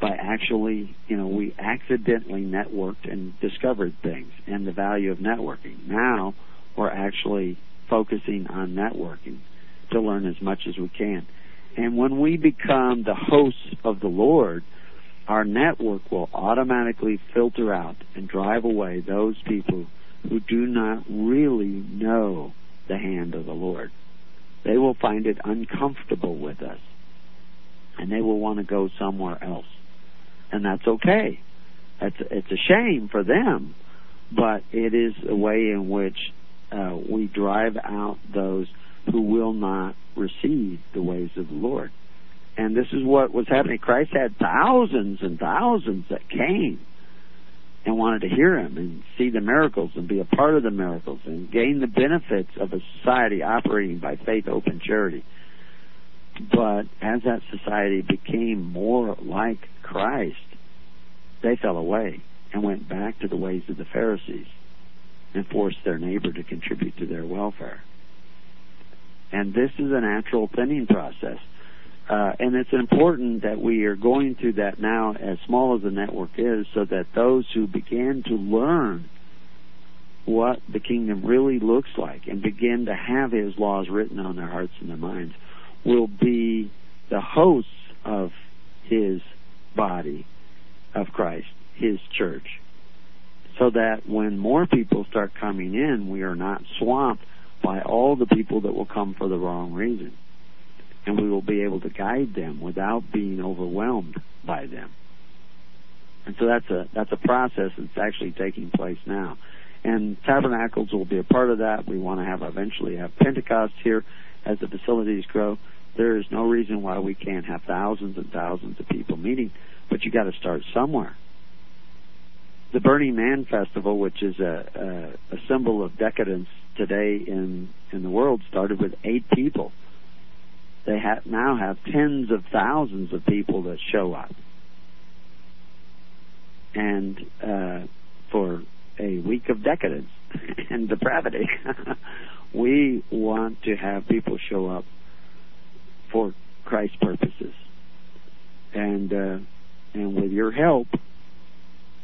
by actually, you know, we accidentally networked and discovered things and the value of networking. Now we're actually focusing on networking to learn as much as we can. And when we become the hosts of the Lord, our network will automatically filter out and drive away those people who do not really know the hand of the Lord. They will find it uncomfortable with us. and they will want to go somewhere else, and that's okay. It's it's a shame for them, but it is a way in which uh, we drive out those who will not receive the ways of the Lord. And this is what was happening. Christ had thousands and thousands that came and wanted to hear him and see the miracles and be a part of the miracles and gain the benefits of a society operating by faith, open charity. But as that society became more like Christ, they fell away and went back to the ways of the Pharisees and forced their neighbor to contribute to their welfare. And this is a natural thinning process. Uh, and it's important that we are going through that now, as small as the network is, so that those who begin to learn what the kingdom really looks like and begin to have His laws written on their hearts and their minds will be the hosts of His body of Christ, His church. So that when more people start coming in, we are not swamped by all the people that will come for the wrong reason and we will be able to guide them without being overwhelmed by them. And so that's a that's a process that's actually taking place now. And tabernacles will be a part of that. We want to have eventually have Pentecost here as the facilities grow. There is no reason why we can't have thousands and thousands of people meeting, but you got to start somewhere. The Burning Man Festival, which is a, a, a symbol of decadence today in in the world, started with eight people they now have tens of thousands of people that show up. And uh, for a week of decadence *laughs* and depravity, *laughs* we want to have people show up for Christ's purposes. And uh, and with your help,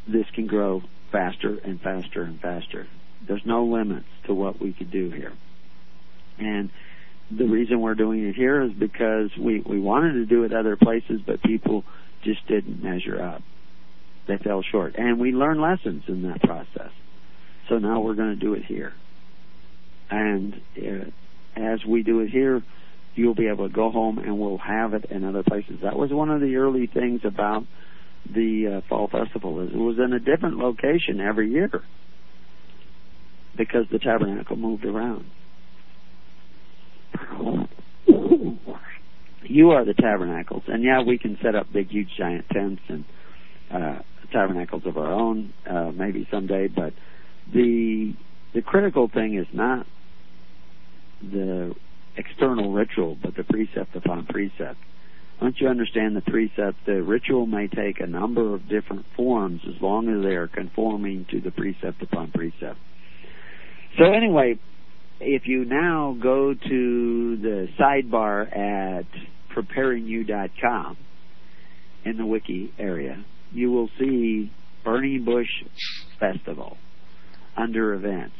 this can grow faster and faster and faster. There's no limits to what we could do here. And the reason we're doing it here is because we, we wanted to do it other places, but people just didn't measure up. They fell short. And we learned lessons in that process. So now we're going to do it here. And uh, as we do it here, you'll be able to go home and we'll have it in other places. That was one of the early things about the uh, fall festival is it was in a different location every year because the tabernacle moved around. You are the tabernacles, and yeah, we can set up big, huge, giant tents and uh, tabernacles of our own, uh, maybe someday. But the the critical thing is not the external ritual, but the precept upon precept. Once you understand the precept, the ritual may take a number of different forms as long as they are conforming to the precept upon precept. So anyway, if you now go to the sidebar at preparingyou.com in the wiki area, you will see Burning Bush Festival under events.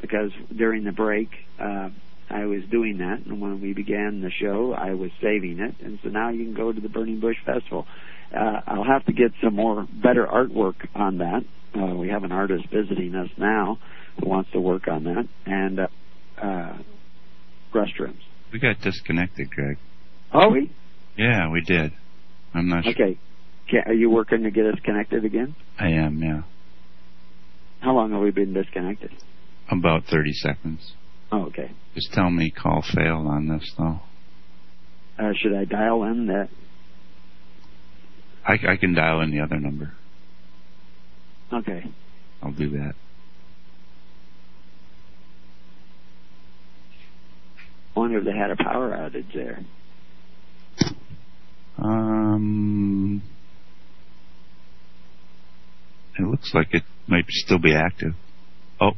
Because during the break, uh, I was doing that, and when we began the show, I was saving it, and so now you can go to the Burning Bush Festival. Uh, I'll have to get some more better artwork on that. Uh, we have an artist visiting us now who wants to work on that, and uh, uh, restrooms. We got disconnected, Greg. Oh, we? Yeah, we did. I'm not sure. Okay. Can, are you working to get us connected again? I am, yeah. How long have we been disconnected? About 30 seconds. Oh, okay. Just tell me call failed on this, though. Uh, should I dial in that? I, I can dial in the other number. Okay. I'll do that. wonder if they had a power outage there. Um, it looks like it might still be active. Oh.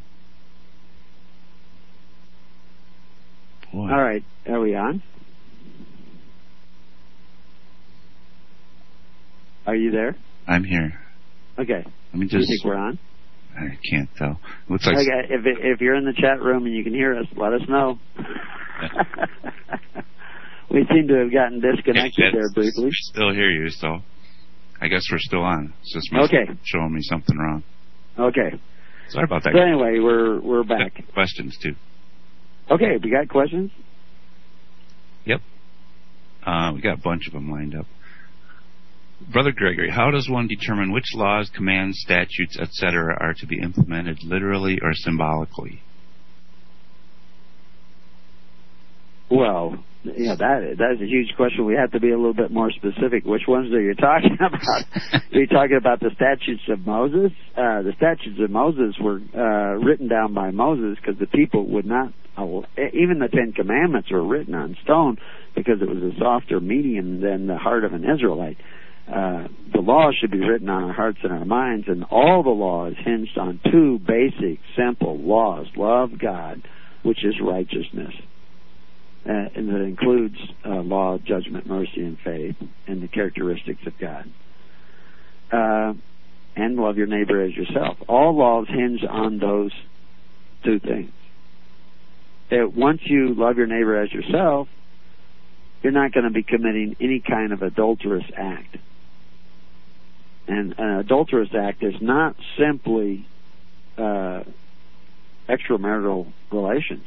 Boy. All right. Are we on? Are you there? I'm here. Okay. Let me Do you think we're on? I can't tell. It looks like Okay. If if you're in the chat room and you can hear us, let us know. *laughs* we seem to have gotten disconnected It's- there briefly. We still hear you, so I guess we're still on. It's just Okay. showing me something wrong. Okay. Sorry about that. So anyway, we're we're back. Questions too. Okay, we got questions. Yep. Uh, we got a bunch of them lined up. Brother Gregory, how does one determine which laws, commands, statutes, etc., are to be implemented literally or symbolically? Well, yeah, that that is a huge question. We have to be a little bit more specific. Which ones are you talking *laughs* about? are you talking about the statutes of Moses? Uh, the statutes of Moses were uh, written down by Moses because the people would not. Uh, even the Ten Commandments were written on stone because it was a softer medium than the heart of an Israelite. Uh, the law should be written on our hearts and our minds, and all the law is hinged on two basic, simple laws: love God, which is righteousness uh, and that includes uh, law, judgment, mercy, and faith, and the characteristics of God. Uh, and love your neighbor as yourself. All laws hinge on those two things. That once you love your neighbor as yourself, you're not going to be committing any kind of adulterous act. And an adulterous act is not simply uh, extramarital relations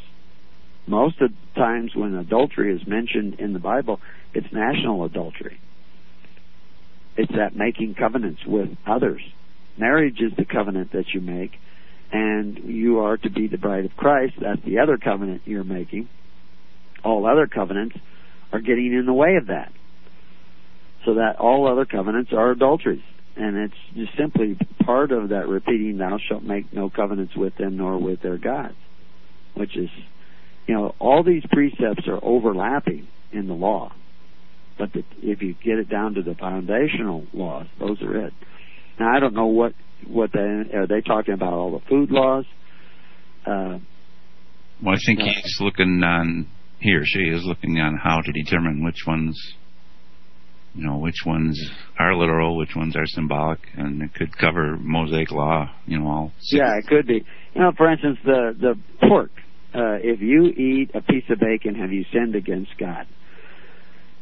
most of the times when adultery is mentioned in the Bible, it's national adultery. It's that making covenants with others. Marriage is the covenant that you make, and you are to be the bride of Christ. That's the other covenant you're making. All other covenants are getting in the way of that. So that all other covenants are adulteries. And it's just simply part of that repeating, thou shalt make no covenants with them nor with their gods, which is you know, all these precepts are overlapping in the law. But the, if you get it down to the foundational laws, those are it. Now I don't know what what they are they talking about all the food laws. Uh, well, I think uh, he's looking on he or she is looking on how to determine which ones, you know, which ones are literal, which ones are symbolic, and it could cover Mosaic law. You know, all. Yeah, it could be. You know, for instance, the the pork uh, if you eat a piece of bacon, have you sinned against God?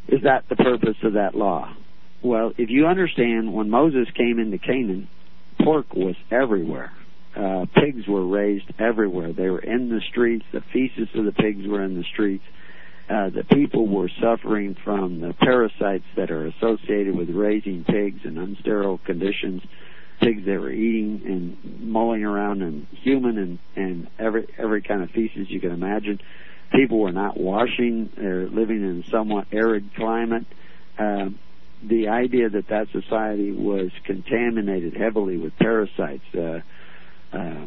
Is that the purpose of that law? Well, if you understand, when Moses came into Canaan, pork was everywhere. Uh, pigs were raised everywhere. They were in the streets. The feces of the pigs were in the streets. Uh, the people were suffering from the parasites that are associated with raising pigs in unsterile conditions pigs they were eating and mulling around and human and and every every kind of feces you can imagine. People were not washing; they're living in a somewhat arid climate. Uh, the idea that that society was contaminated heavily with parasites uh, uh,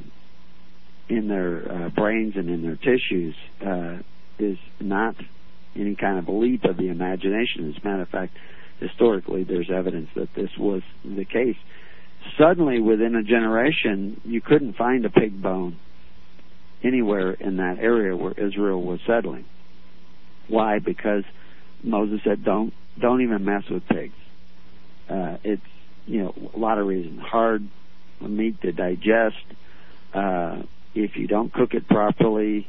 in their uh, brains and in their tissues uh, is not any kind of leap of the imagination. As a matter of fact, historically, there's evidence that this was the case suddenly within a generation you couldn't find a pig bone anywhere in that area where Israel was settling. Why? Because Moses said, "Don't don't even mess with pigs." Uh, it's you know a lot of reasons. Hard meat to digest. Uh, if you don't cook it properly,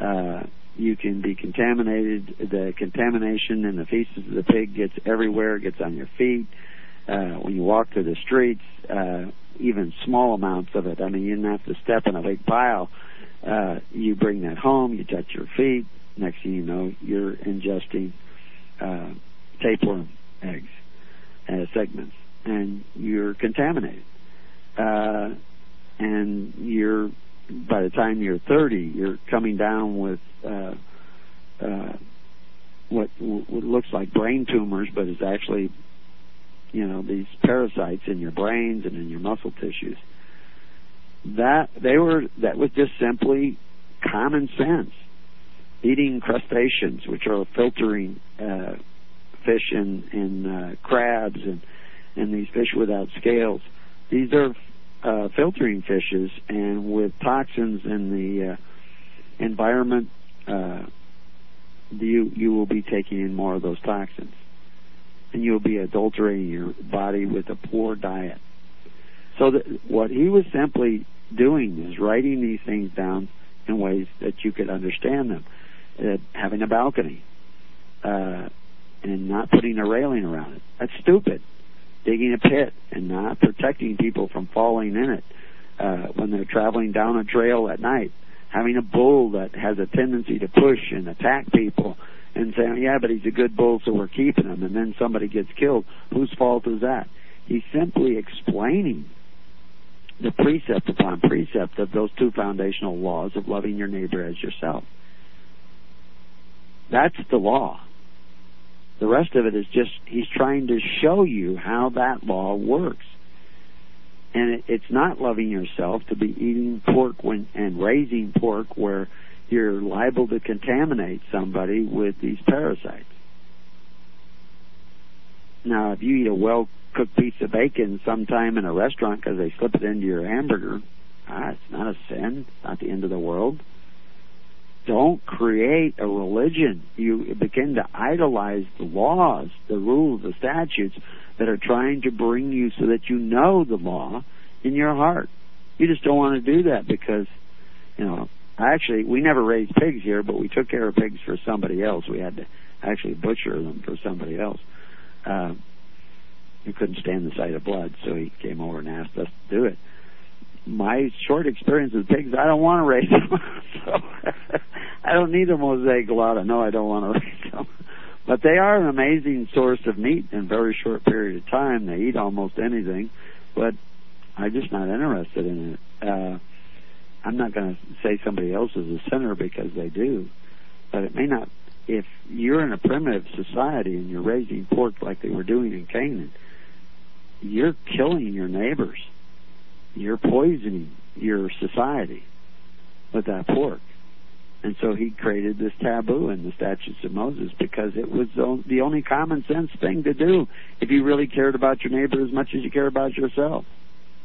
uh, you can be contaminated. The contamination in the feces of the pig gets everywhere. Gets on your feet uh, when you walk through the streets, uh, even small amounts of it. I mean, you don't have to step in a big pile. Uh, you bring that home, you touch your feet. Next thing you know, you're ingesting uh, tapeworm eggs as segments, and you're contaminated. Uh, and you're by the time you're 30, you're coming down with uh, uh, what, what looks like brain tumors, but is actually you know these parasites in your brains and in your muscle tissues. That they were that was just simply common sense. Eating crustaceans which are filtering uh, fish and, and uh, crabs and and these fish without scales. These are uh, filtering fishes and with toxins in the uh, environment uh, you you will be taking in more of those toxins and you'll be adulterating your body with a poor diet. So that what he was simply doing is writing these things down in ways that you could understand them. Uh, having a balcony uh, and not putting a railing around it. That's stupid. Digging a pit and not protecting people from falling in it uh, when they're traveling down a trail at night. Having a bull that has a tendency to push and attack people and saying, yeah, but he's a good bull, so we're keeping him, and then somebody gets killed. Whose fault is that? He's simply explaining the precept upon precept of those two foundational laws of loving your neighbor as yourself. That's the law. The rest of it is just, he's trying to show you how that law works. And it, it's not loving yourself to be eating pork when, and raising pork where you're liable to contaminate somebody with these parasites. Now, if you eat a well cooked piece of bacon sometime in a restaurant because they slip it into your hamburger, ah, it's not a sin. It's not the end of the world. Don't create a religion. You begin to idolize the laws, the rules, the statutes that are trying to bring you so that you know the law in your heart. You just don't want to do that because, you know, actually, we never raised pigs here, but we took care of pigs for somebody else. We had to actually butcher them for somebody else. Uh, he couldn't stand the sight of blood, so he came over and asked us to do it. My short experience with pigs, I don't want to raise them, *laughs* so *laughs* I don't need a Mosaic law. I know I don't want to *laughs* raise them, but they are an amazing source of meat in a very short period of time. They eat almost anything, but I'm just not interested in it. Uh, I'm not going to say somebody else is a sinner because they do, but it may not. If you're in a primitive society and you're raising pork like they were doing in Canaan, you're killing your neighbors. You're poisoning your society with that pork. And so he created this taboo in the statutes of Moses because it was the only common sense thing to do if you really cared about your neighbor as much as you care about yourself.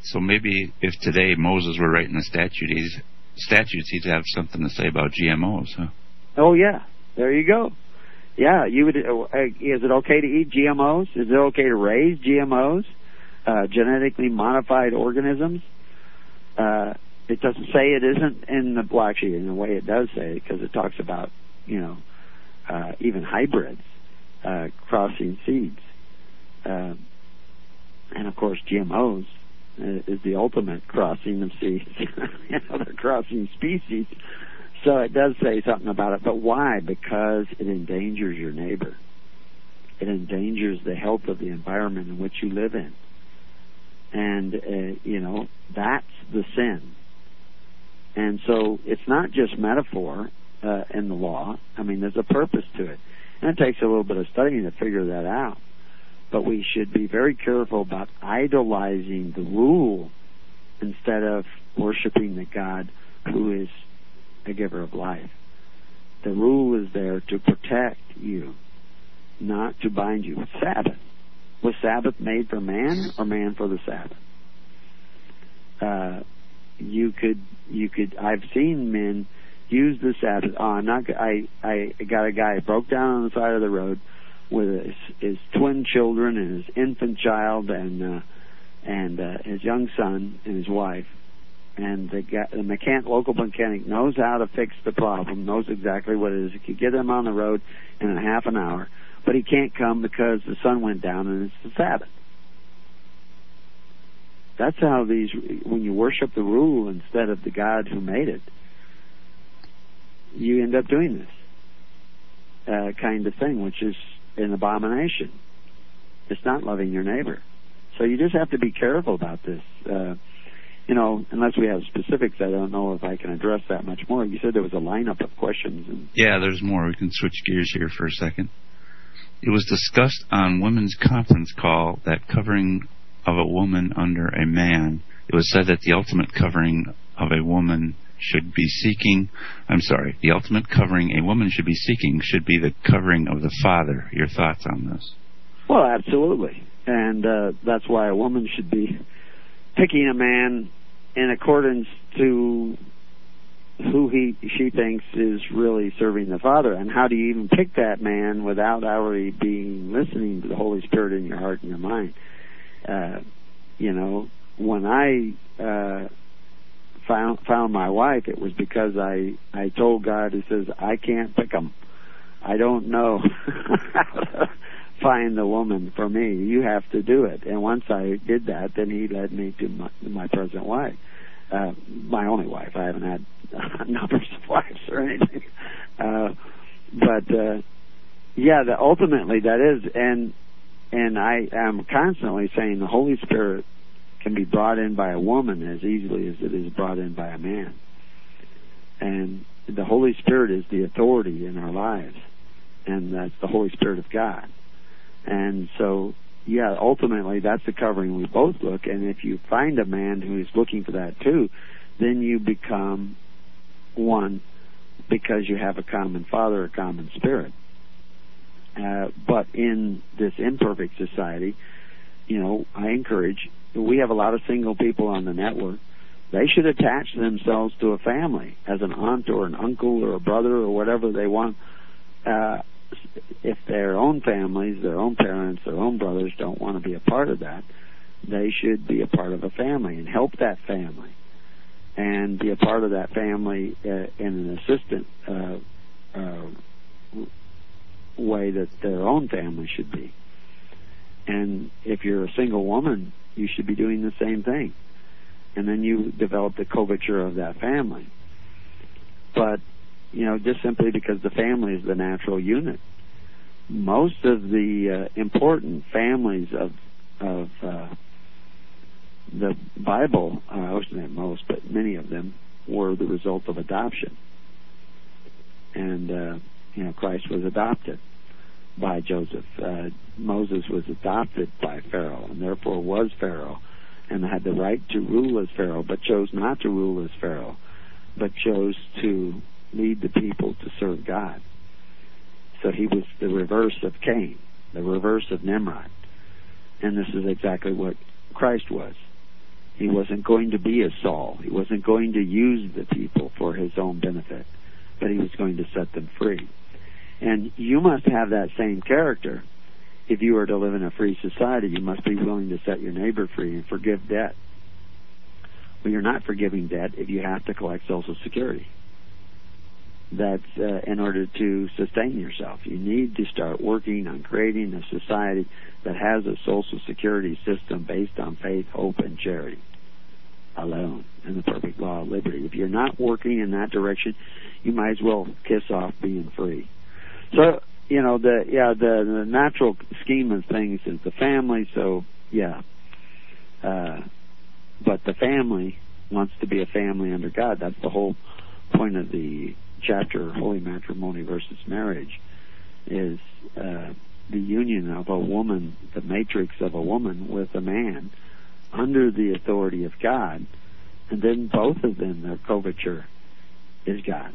So maybe if today Moses were writing the statute, he's, statutes, he'd have something to say about GMOs, huh? Oh yeah, there you go. Yeah, you would. Uh, is it okay to eat GMOs? Is it okay to raise GMOs? uh, genetically modified organisms. Uh, it doesn't say it isn't in the well, actually, in a way, it does say it because it talks about you know uh, even hybrids uh, crossing seeds, uh, and of course GMOs is the ultimate crossing of seeds. *laughs* you know, they're crossing species. So it does say something about it, but why? Because it endangers your neighbor. It endangers the health of the environment in which you live in and uh, you know that's the sin. And so it's not just metaphor uh, in the law. I mean, there's a purpose to it, and it takes a little bit of studying to figure that out. But we should be very careful about idolizing the rule instead of worshiping the God who is the giver of life. The rule is there to protect you, not to bind you. Sabbath was Sabbath made for man or man for the Sabbath? Uh, you could, you could. I've seen men use the Sabbath. Oh, I'm not. I I got a guy broke down on the side of the road with his, his twin children and his infant child and uh, and uh, his young son and his wife. And the, guy, the mechanic, local mechanic knows how to fix the problem, knows exactly what it is. He could get them on the road in a half an hour but he can't come because the sun went down and it's the Sabbath. That's how these, when you worship the rule instead of the God who made it, you end up doing this uh, kind of thing, which is an abomination. It's not loving your neighbor. So you just have to be careful about this. Uh, you know, unless we have specifics, I don't know if I can address that much more. You said there was a lineup of questions. And yeah, there's more. We can switch gears here for a second. It was discussed on women's conference call that covering of a woman under a man, it was said that the ultimate covering of a woman should be seeking, I'm sorry, the ultimate covering a woman should be seeking should be the covering of the father. Your thoughts on this? Well, absolutely. And uh, that's why a woman should be picking a man in accordance to who he she thinks is really serving the Father, and how do you even pick that man without already being listening to the Holy Spirit in your heart and your mind? Uh, you know, when I uh, found found my wife, it was because I I told God, He says I can't pick them. I don't know *laughs* how to find the woman for me. You have to do it. And once I did that, then He led me to my, my present wife uh, my only wife. I haven't had *laughs* numbers of *laughs* wives or anything. Uh, but uh, yeah, that ultimately that is, and and I am constantly saying the Holy Spirit can be brought in by a woman as easily as it is brought in by a man, and the Holy Spirit is the authority in our lives, and that's the Holy Spirit of God, and so yeah, ultimately that's the covering we both look, and if you find a man who is looking for that too, then you become one because you have a common father, a common spirit. Uh, but in this imperfect society, you know, I encourage. We have a lot of single people on the network. They should attach themselves to a family as an aunt or an uncle or a brother or whatever they want. Uh, if their own families, their own parents, their own brothers don't want to be a part of that, they should be a part of a family and help that family and be a part of that family uh, in an assistant uh, uh, way that their own family should be. And if you're a single woman, you should be doing the same thing. And then you develop the coverture of that family. But, you know, just simply because the family is the natural unit. Most of the uh, important families of, of uh, the Bible, uh, I wouldn't say most, but many of them were the result of adoption. And, uh, you know, Christ was adopted by Joseph. Uh, Moses was adopted by Pharaoh and therefore was Pharaoh and had the right to rule as Pharaoh, but chose not to rule as Pharaoh, but chose to lead the people to serve God. So he was the reverse of Cain, the reverse of Nimrod. And this is exactly what Christ was. He wasn't going to be a Saul. He wasn't going to use the people for his own benefit, but he was going to set them free. And you must have that same character. If you are to live in a free society, you must be willing to set your neighbor free and forgive debt. Well, you're not forgiving debt if you have to collect Social Security. That's uh, in order to sustain yourself. You need to start working on creating a society that has a Social Security system based on faith, hope, and charity alone and the perfect law of liberty. If you're not working in that direction, you might as well kiss off being free. So, you know, the yeah, the, the natural scheme of things is the family, so yeah. Uh but the family wants to be a family under God. That's the whole point of the chapter Holy Matrimony versus Marriage is uh the union of a woman, the matrix of a woman with a man under the authority of God, and then both of them, their coverture is God.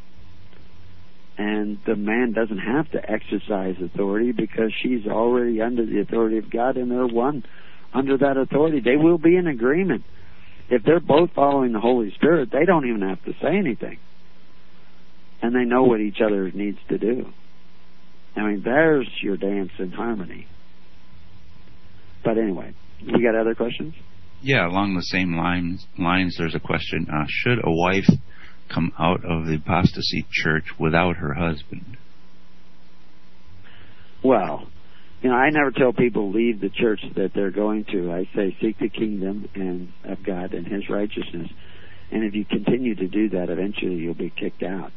And the man doesn't have to exercise authority because she's already under the authority of God and they're one under that authority. They will be in agreement. If they're both following the Holy Spirit, they don't even have to say anything. And they know what each other needs to do. I mean, there's your dance in harmony. But anyway, we got other questions? Yeah, along the same lines, lines there's a question. Uh, should a wife come out of the apostasy church without her husband? Well, you know, I never tell people leave the church that they're going to. I say seek the kingdom and of God and His righteousness, and if you continue to do that, eventually you'll be kicked out.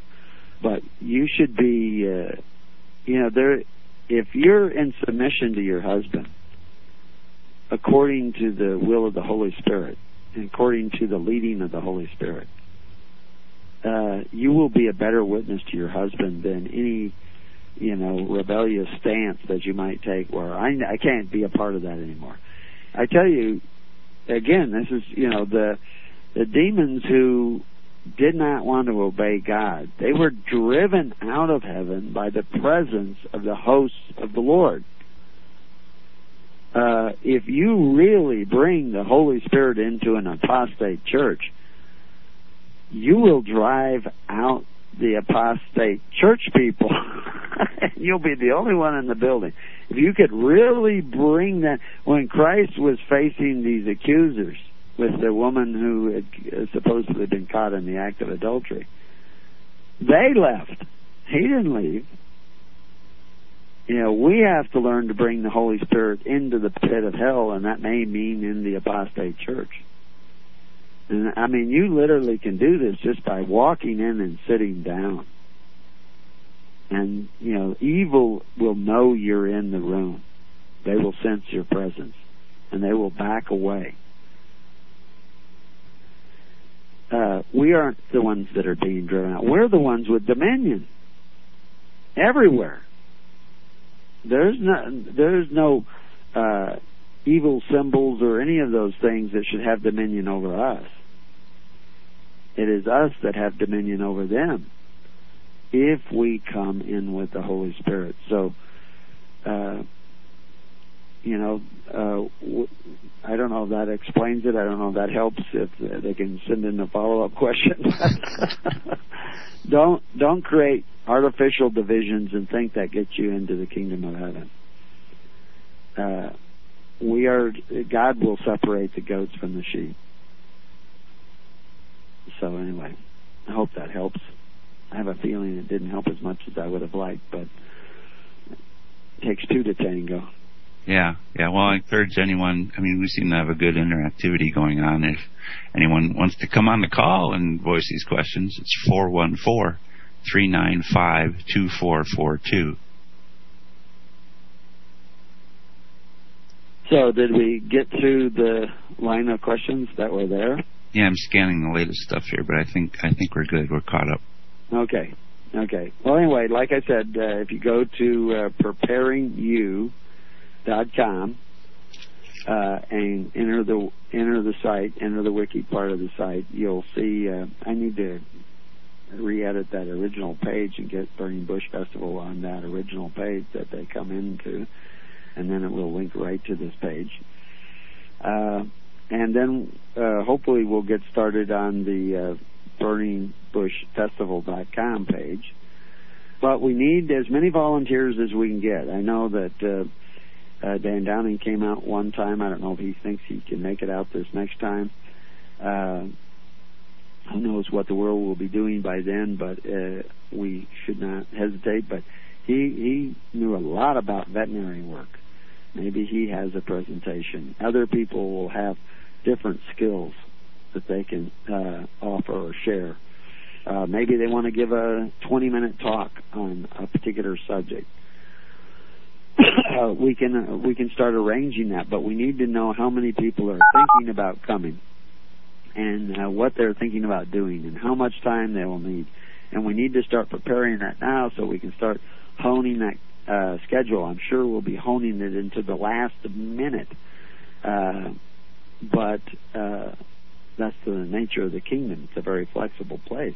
But you should be, uh, you know, there. If you're in submission to your husband, according to the will of the Holy Spirit, and according to the leading of the Holy Spirit, uh, you will be a better witness to your husband than any, you know, rebellious stance that you might take. Where I, I can't be a part of that anymore. I tell you, again, this is you know the the demons who did not want to obey God. They were driven out of heaven by the presence of the hosts of the Lord. Uh, if you really bring the Holy Spirit into an apostate church, you will drive out the apostate church people. *laughs* You'll be the only one in the building. If you could really bring that, when Christ was facing these accusers with the woman who had uh, supposedly been caught in the act of adultery, they left. He didn't leave. You know, we have to learn to bring the Holy Spirit into the pit of hell, and that may mean in the apostate church. And I mean, you literally can do this just by walking in and sitting down. And, you know, evil will know you're in the room. They will sense your presence and they will back away. Uh, we aren't the ones that are being driven out. We're the ones with dominion everywhere. There's no there's no uh, evil symbols or any of those things that should have dominion over us. It is us that have dominion over them if we come in with the Holy Spirit. So, uh, you know, uh, w- I don't know if that explains it. I don't know if that helps. If they can send in a follow up question. *laughs* don't don't create artificial divisions and think that gets you into the kingdom of heaven. Uh, we are God will separate the goats from the sheep. So anyway, I hope that helps. I have a feeling it didn't help as much as I would have liked, but it takes two to tango. Yeah, yeah. Well, I encourage anyone. I mean, we seem to have a good interactivity going on. If anyone wants to come on the call and voice these questions, it's four one four three nine five two four four two. So, did we get through the line of questions that were there? Yeah, I'm scanning the latest stuff here, but I think I think we're good. We're caught up. Okay. Okay. Well, anyway, like I said, uh, if you go to uh, preparingyou.com uh, and enter the enter the site, enter the wiki part of the site, you'll see. Uh, I need to re-edit that original page and get Burning Bush Festival on that original page that they come into, and then it will link right to this page. Uh, and then uh, hopefully we'll get started on the uh, burningbushfestival.com page. But we need as many volunteers as we can get. I know that uh, uh, Dan Downing came out one time. I don't know if he thinks he can make it out this next time. Uh, who knows what the world will be doing by then, but uh, we should not hesitate. But he he knew a lot about veterinary work. Maybe he has a presentation. Other people will have different skills that they can uh, offer or share. Uh, maybe they want to give a 20 minute talk on a particular subject. *coughs* uh, we can uh, we can start arranging that, but we need to know how many people are thinking about coming, and uh, what they're thinking about doing, and how much time they will need, and we need to start preparing that now so we can start honing that uh, schedule. I'm sure we'll be honing it into the last minute, uh, but uh, that's the nature of the kingdom. It's a very flexible place,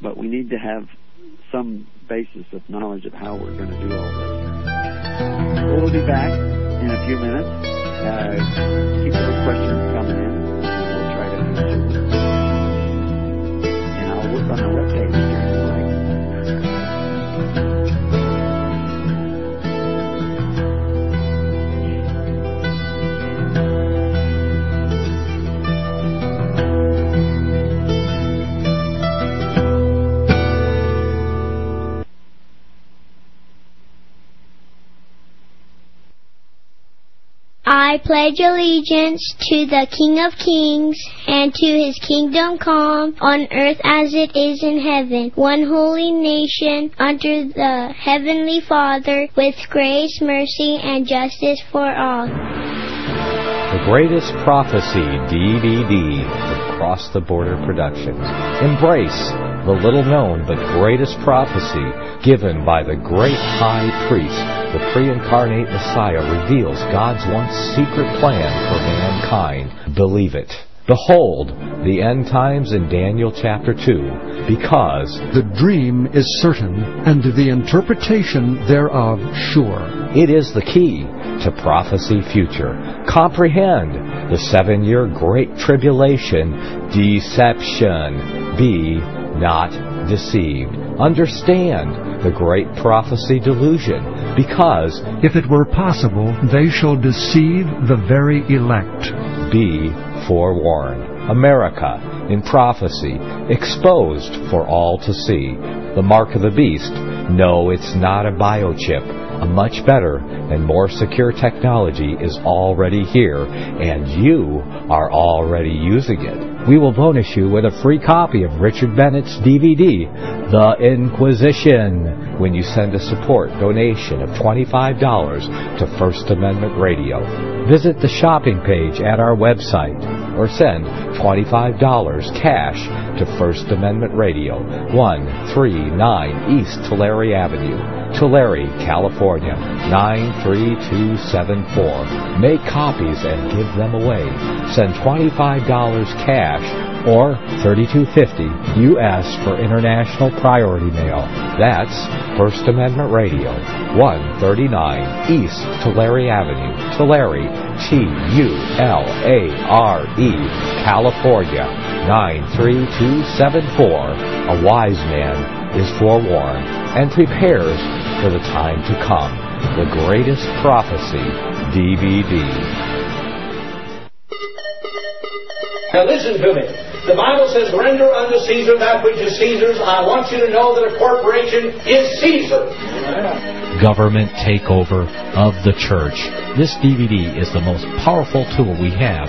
but we need to have some basis of knowledge of how we're going to do all this. We'll be back in a few minutes. Uh, keep those questions coming in. We'll try to answer them. And I'll work on the webpage I pledge allegiance to the King of Kings and to his kingdom come on earth as it is in heaven, one holy nation under the heavenly Father with grace, mercy, and justice for all. The Greatest Prophecy DVD from Cross the Border Productions. Embrace the little known but greatest prophecy given by the great high priest. The pre-incarnate Messiah reveals God's once secret plan for mankind. Believe it. Behold, the end times in Daniel chapter 2, because The dream is certain, and the interpretation thereof sure. it is the key to prophecy future. Comprehend the seven year great tribulation deception. Be not deceived. Understand the great prophecy delusion because If it were possible, they shall deceive the very elect. be forewarned. America in prophecy exposed for all to see. The mark of the beast. No, it's not a biochip. A much better and more secure technology is already here, and you are already using it. We will bonus you with a free copy of Richard Bennett's DVD, The Inquisition, when you send a support donation of $25 to First Amendment Radio. Visit the shopping page at our website or send $25 cash to First Amendment Radio, 139 East Tulare Avenue, Tulare, California, 93274. Make copies and give them away. Send $25 cash or 3250 US for international priority mail. That's First Amendment Radio, 139 East Tulare Avenue, Tulare, T-U-L-A-R-E, California, 93274. A wise man is forewarned and prepares for the time to come. The Greatest Prophecy DVD. Now listen to me. The Bible says, render unto Caesar that which is Caesar's. I want you to know that a corporation is Caesar. Government takeover of the church. This DVD is the most powerful tool we have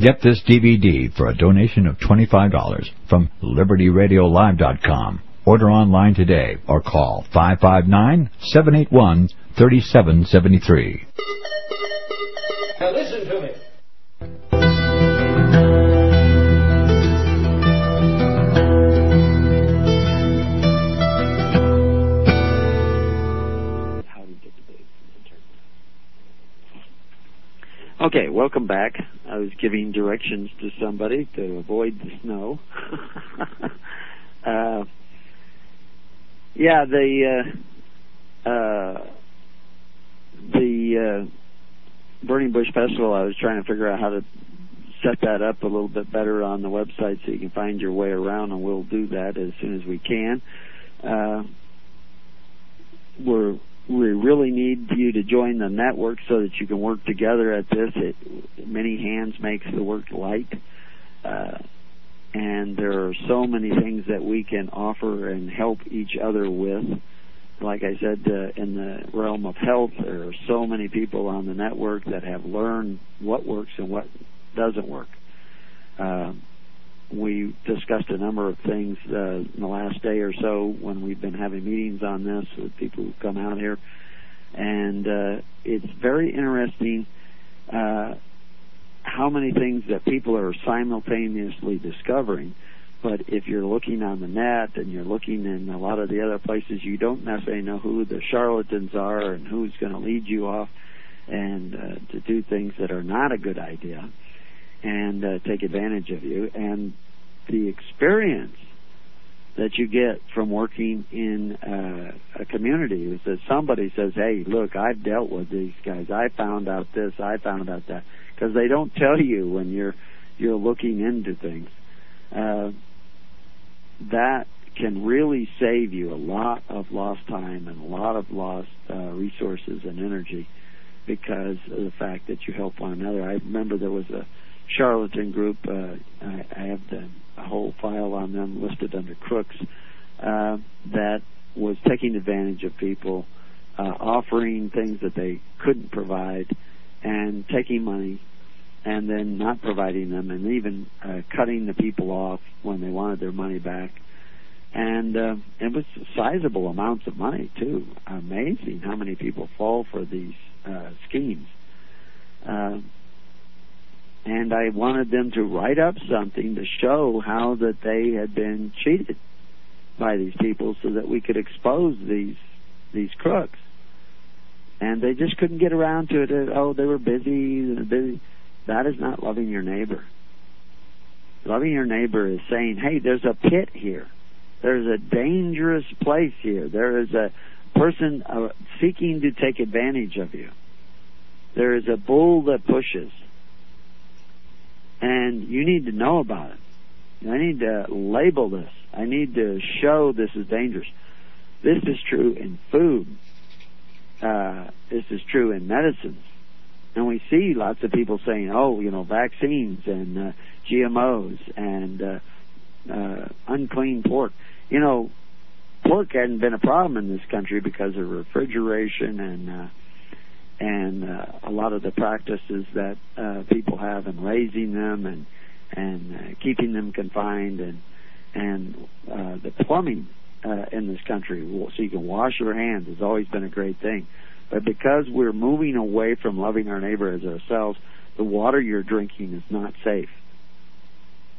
Get this DVD for a donation of $25 from LibertyRadiolive.com. Order online today or call 559-781-3773. Now listen to me. Okay, welcome back. I was giving directions to somebody to avoid the snow. *laughs* uh, yeah, the uh, uh, the uh, Burning Bush Festival. I was trying to figure out how to set that up a little bit better on the website so you can find your way around, and we'll do that as soon as we can. Uh, we're we really need you to join the network so that you can work together at this. It, many hands makes the work light. Uh, and there are so many things that we can offer and help each other with. Like I said, uh, in the realm of health, there are so many people on the network that have learned what works and what doesn't work. Uh, we discussed a number of things uh, in the last day or so when we've been having meetings on this with people who come out here, and uh, it's very interesting uh, how many things that people are simultaneously discovering. But if you're looking on the net and you're looking in a lot of the other places, you don't necessarily know who the charlatans are and who's going to lead you off and uh, to do things that are not a good idea and uh, take advantage of you. And the experience that you get from working in uh, a community is that somebody says, "Hey, look, I've dealt with these guys. I found out this. I found out that." Because they don't tell you when you're you're looking into things. Uh, that can really save you a lot of lost time and a lot of lost uh, resources and energy because of the fact that you help one another. I remember there was a charlatan group. Uh, I, I have the a whole file on them listed under crooks uh, that was taking advantage of people, uh, offering things that they couldn't provide, and taking money, and then not providing them, and even uh, cutting the people off when they wanted their money back. And uh, it was sizable amounts of money too. Amazing how many people fall for these uh, schemes. Uh, and I wanted them to write up something to show how that they had been cheated by these people so that we could expose these these crooks. And they just couldn't get around to it. Oh, they were busy, busy. That is not loving your neighbor. Loving your neighbor is saying, "Hey, there's a pit here. There's a dangerous place here. There is a person uh, seeking to take advantage of you. There is a bull that pushes." And you need to know about it. I need to label this I need to show this is dangerous. This is true in food. Uh, this is true in medicines. And we see lots of people saying, oh, you know, vaccines and uh, GMOs and uh, uh, unclean pork. You know, pork hadn't been a problem in this country because of refrigeration and uh, and uh, a lot of the practices that uh, people have in raising them and and uh, keeping them confined and and uh, the plumbing uh, in this country so you can wash your hands has always been a great thing. But because we're moving away from loving our neighbor as ourselves, the water you're drinking is not safe.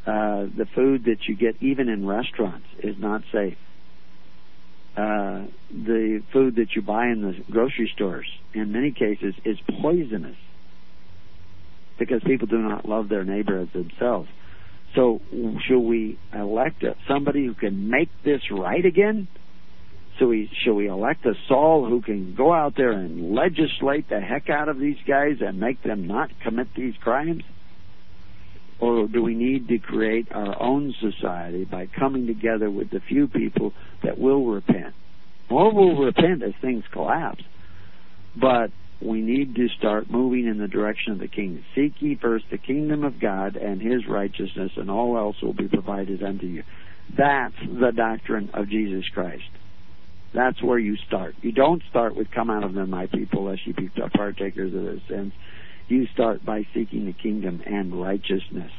Uh, the food that you get even in restaurants is not safe. Uh, the food that you buy in the grocery stores, in many cases, is poisonous because people do not love their neighbor as themselves. So, should we elect somebody who can make this right again? So, we, should we elect a Saul who can go out there and legislate the heck out of these guys and make them not commit these crimes? Or do we need to create our own society by coming together with the few people that will repent? More will repent as things collapse. But we need to start moving in the direction of the kingdom. Seek ye first the kingdom of God and his righteousness, and all else will be provided unto you. That's the doctrine of Jesus Christ. That's where you start. You don't start with come out of them, my people, lest you be partakers of their sins. You start by seeking the kingdom and righteousness.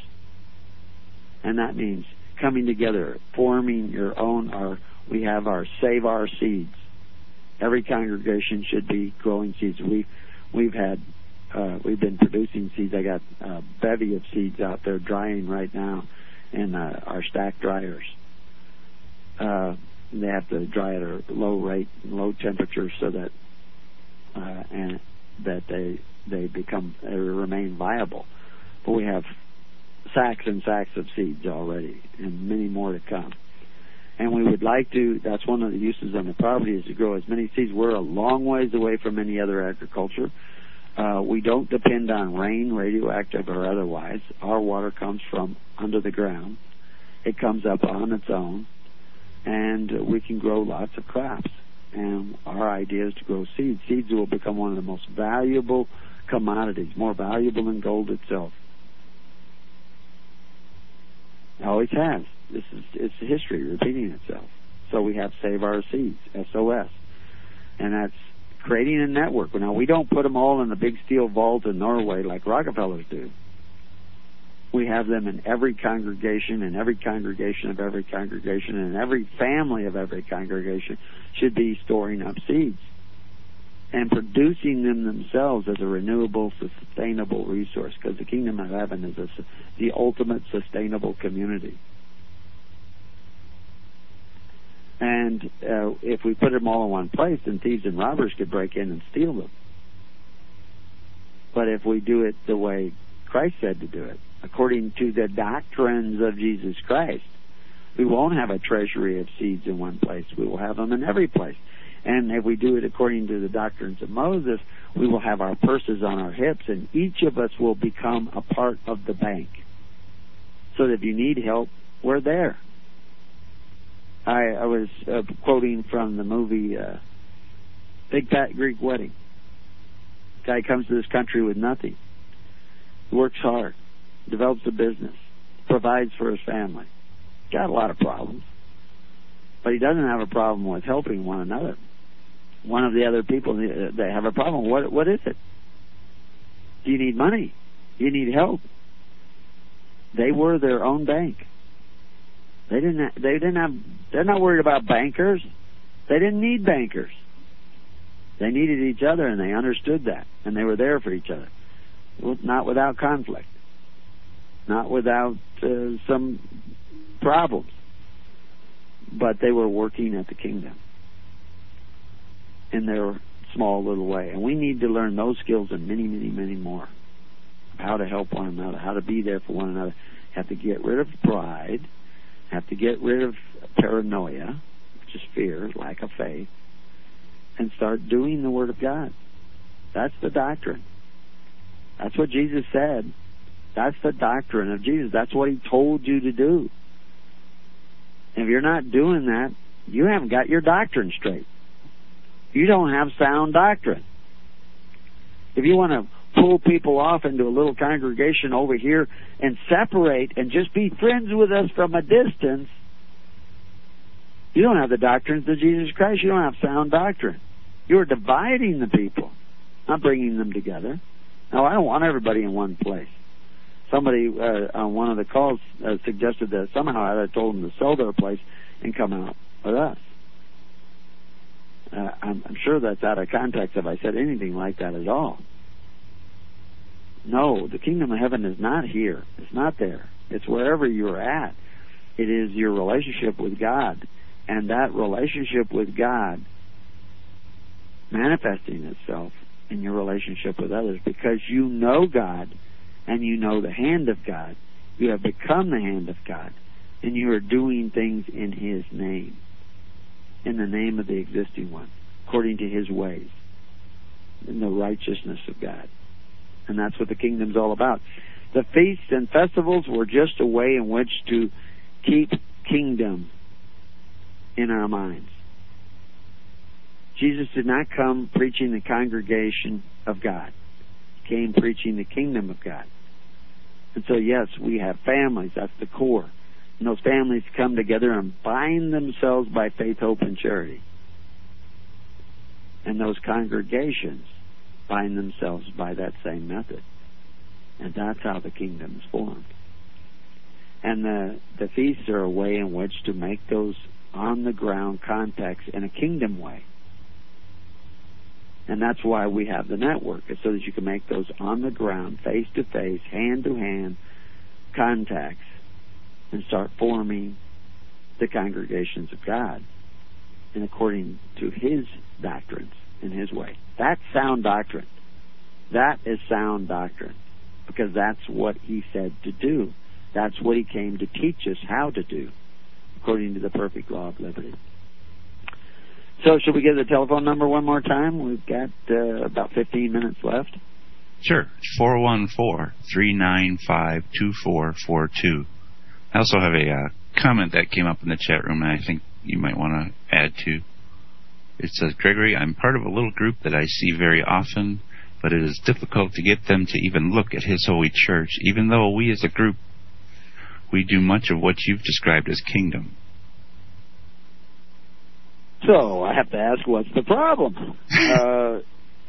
And that means coming together, forming your own, our, we have our Save Our Seeds. Every congregation should be growing seeds. We, we've had, uh, we've been producing seeds. I got a bevy of seeds out there drying right now in uh, our stack dryers. Uh, they have to dry at a low rate, low temperature, so that uh, and that they they become they remain viable. But we have sacks and sacks of seeds already, and many more to come. And we would like to. That's one of the uses on the property is to grow as many seeds. We're a long ways away from any other agriculture. Uh, we don't depend on rain, radioactive or otherwise. Our water comes from under the ground. It comes up on its own, and we can grow lots of crops. And our idea is to grow seeds. Seeds will become one of the most valuable commodities, more valuable than gold itself. It always has. This is it's history repeating itself. So we have Save Our Seeds, SOS, and that's creating a network. Now we don't put them all in the big steel vault in Norway like Rockefellers do. We have them in every congregation, and every congregation of every congregation, and every family of every congregation should be storing up seeds and producing them themselves as a renewable, sustainable resource because the kingdom of heaven is a, the ultimate sustainable community. And uh, if we put them all in one place, then thieves and robbers could break in and steal them. But if we do it the way Christ said to do it, according to the doctrines of Jesus Christ, we won't have a treasury of seeds in one place. We will have them in every place. And if we do it according to the doctrines of Moses, we will have our purses on our hips, and each of us will become a part of the bank. So that if you need help, we're there. I, I was uh, quoting from the movie uh, Big Fat Greek Wedding. Guy comes to this country with nothing, works hard, develops a business, provides for his family. Got a lot of problems, but he doesn't have a problem with helping one another one of the other people they have a problem. What what is it? Do you need money? Do you need help? They were their own bank. They didn't. They didn't have. They're not worried about bankers. They didn't need bankers. They needed each other, and they understood that, and they were there for each other. Not without conflict. Not without uh, some problems. But they were working at the kingdom in their small little way. And we need to learn those skills and many, many, many more. How to help one another, how to be there for one another. Have to get rid of pride, have to get rid of paranoia, which is fear, lack of faith, and start doing the Word of God. That's the doctrine. That's what Jesus said. That's the doctrine of Jesus. That's what He told you to do. If you're not doing that, you haven't got your doctrine straight. You don't have sound doctrine. If you want to pull people off into a little congregation over here and separate and just be friends with us from a distance, you don't have the doctrines of Jesus Christ. You don't have sound doctrine. You're dividing the people, not bringing them together. Now, I don't want everybody in one place. Somebody uh, on one of the calls uh, suggested that somehow I had told them to sell their place and come out with us. Uh, I'm, I'm sure that's out of context if I said anything like that at all. No, the kingdom of heaven is not here. It's not there. It's wherever you're at. It is your relationship with God. And that relationship with God manifesting itself in your relationship with others because you know God and you know the hand of God. You have become the hand of God and you are doing things in His name, in the name of the existing one, according to His ways, in the righteousness of God. And that's what the kingdom's all about. The feasts and festivals were just a way in which to keep kingdom in our minds. Jesus did not come preaching the congregation of God. He came preaching the kingdom of God. And so, yes, we have families. That's the core. And those families come together and bind themselves by faith, hope, and charity. And those congregations bind themselves by that same method. And that's how the kingdom is formed. And the, the feasts are a way in which to make those on the ground contacts in a kingdom way. And that's why we have the network, is so that you can make those on the ground, face to face, hand to hand contacts and start forming the congregations of God and according to His doctrines in His way. That's sound doctrine. That is sound doctrine because that's what He said to do. That's what He came to teach us how to do according to the perfect law of liberty. So, should we give the telephone number one more time? We've got uh, about 15 minutes left. Sure. It's 414 395 2442. I also have a uh, comment that came up in the chat room, and I think you might want to add to. It says, Gregory, I'm part of a little group that I see very often, but it is difficult to get them to even look at His Holy Church, even though we as a group, we do much of what you've described as kingdom. So I have to ask, what's the problem? *laughs* uh,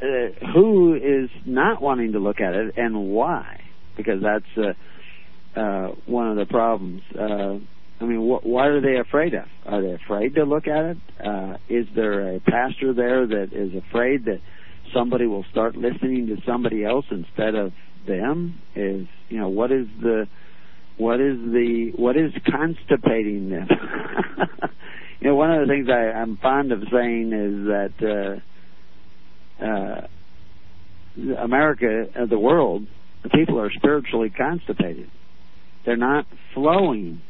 uh, who is not wanting to look at it, and why? Because that's uh, uh, one of the problems. Uh, I mean, wh- what are they afraid of? Are they afraid to look at it? Uh, is there a pastor there that is afraid that somebody will start listening to somebody else instead of them? Is you know what is the what is the what is constipating them? *laughs* you know, one of the things I, I'm fond of saying is that uh, uh, America, uh, the world, the people are spiritually constipated. They're not flowing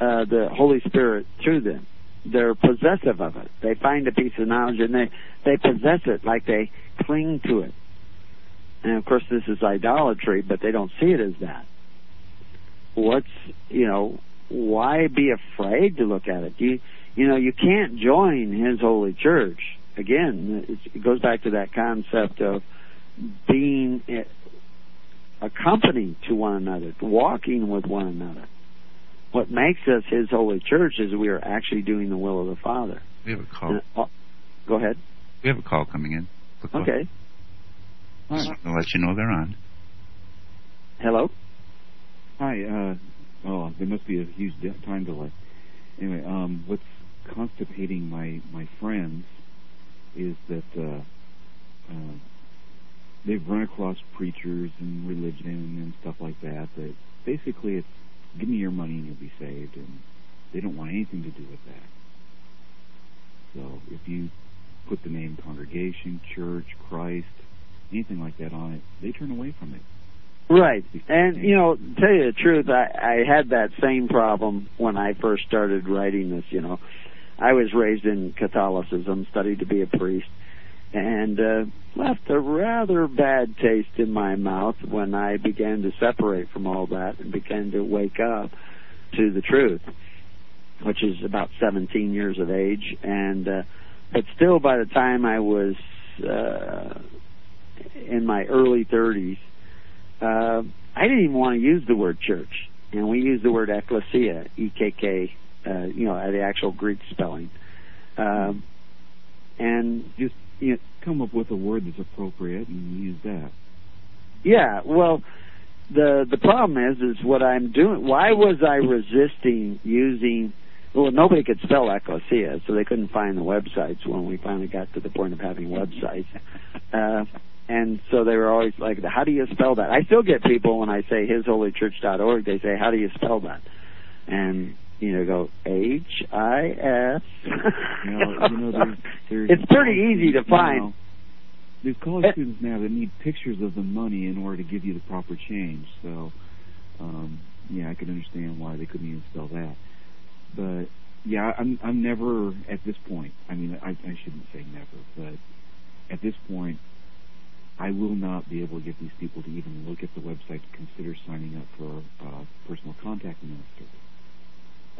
uh, the Holy Spirit through them. They're possessive of it. They find a piece of knowledge and they they possess it like they cling to it. And of course, this is idolatry, but they don't see it as that. What's you know why be afraid to look at it? You you know you can't join His holy church. Again, it goes back to that concept of being accompanied to one another, walking with one another. What makes us His holy church is we are actually doing the will of the Father. We have a call. And, uh, go ahead. We have a call coming in. Okay. Just right. to let you know they're on. Hello. Hi. Uh, oh, there must be a huge time delay. Anyway, um, what's constipating my my friends is that uh, uh, they've run across preachers and religion and stuff like that. That basically it's give me your money and you'll be saved, and they don't want anything to do with that. So if you put the name congregation, church, Christ, anything like that on it, they turn away from it. Right. And, you know, tell you the truth, I, I had that same problem when I first started writing this, you know. I was raised in Catholicism, studied to be a priest, and uh, left a rather bad taste in my mouth when I began to separate from all that and began to wake up to the truth. which is about 17 years of age, and uh, but still, by the time I was uh, in my early 30s, uh, I didn't even want to use the word church, and we use the word ecclesia, E K K, uh, you know, the actual Greek spelling, um, and just you know, come up with a word that's appropriate and use that. Yeah, well, the the problem is is what I'm doing. Why was I resisting using? Well, nobody could spell ecclesia, so they couldn't find the websites when we finally got to the point of having websites. Uh, and so they were always like, "How do you spell that?" I still get people when I say hisholychurch.org. They say, "How do you spell that?" And you know, go H I S. *laughs* You know, you know, there's, there's It's pretty easy to find. Now, there's college students now that need pictures of the money in order to give you the proper change. So, um, yeah, I can understand why they couldn't even spell that. But yeah, I'm I'm never at this point. I mean, I, I shouldn't say never, but at this point, I will not be able to get these people to even look at the website to consider signing up for a personal contact minister.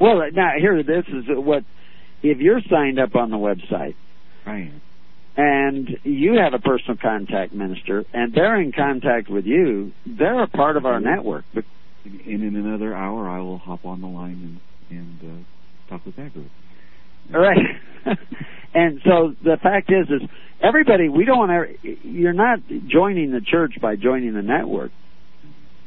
Well, now here, this is what if you're signed up on the website. Am. And you have a personal contact minister, and they're in contact with you. They're a part of our network. But And in another hour, I will hop on the line and and uh, talk with that group. All right. *laughs* and so the fact is, is everybody we don't want to. You're not joining the church by joining the network.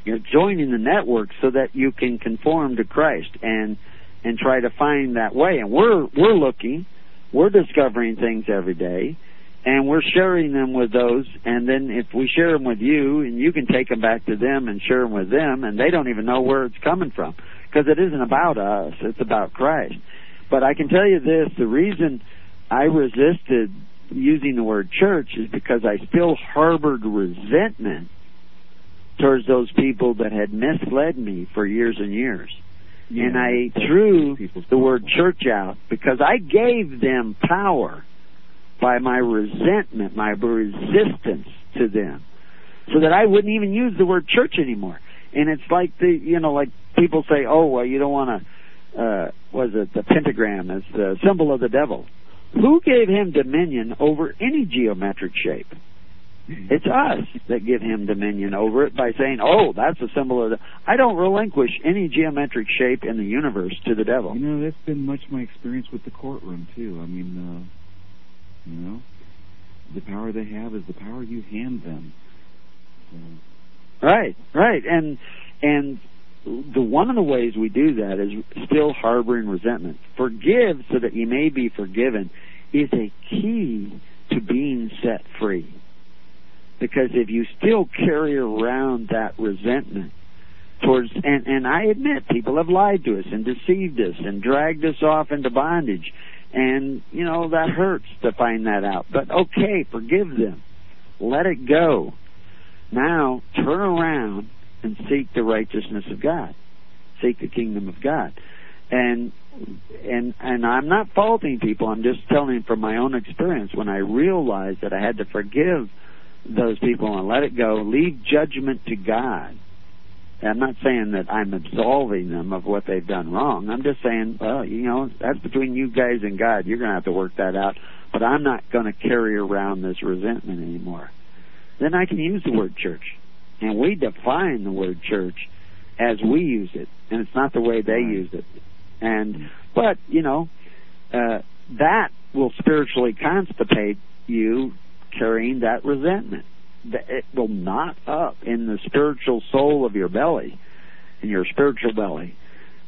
You're joining the network so that you can conform to Christ and and try to find that way. And we're we're looking, we're discovering things every day, and we're sharing them with those. And then if we share them with you, and you can take them back to them and share them with them, and they don't even know where it's coming from because it isn't about us; it's about Christ. But I can tell you this: the reason I resisted using the word church is because I still harbored resentment towards those people that had misled me for years and years. And I threw the word church out because I gave them power by my resentment, my resistance to them, so that I wouldn't even use the word church anymore. And it's like the, you know, like people say, oh, well, you don't want to, uh, was it the pentagram as the symbol of the devil? Who gave him dominion over any geometric shape? It's us that give him dominion over it by saying, "Oh, that's a symbol of the." I don't relinquish any geometric shape in the universe to the devil. You know, that's been much my experience with the courtroom too. I mean, uh, you know, the power they have is the power you hand them. So, Right, right, and and the one of the ways we do that is still harboring resentment. Forgive so that you may be forgiven is a key to being set free. Because if you still carry around that resentment towards and and I admit people have lied to us and deceived us and dragged us off into bondage and you know that hurts to find that out. But okay, forgive them. Let it go. Now turn around and seek the righteousness of God. Seek the kingdom of God. And and and I'm not faulting people. I'm just telling from my own experience when I realized that I had to forgive those people and let it go, leave judgment to God. I'm not saying that I'm absolving them of what they've done wrong. I'm just saying, well, you know, that's between you guys and God. You're going to have to work that out. But I'm not going to carry around this resentment anymore. Then I can use the word church. And we define the word church as we use it. And it's not the way they use it. And, but, you know, uh, that will spiritually constipate you carrying that resentment. It will knot up in the spiritual soul of your belly, in your spiritual belly,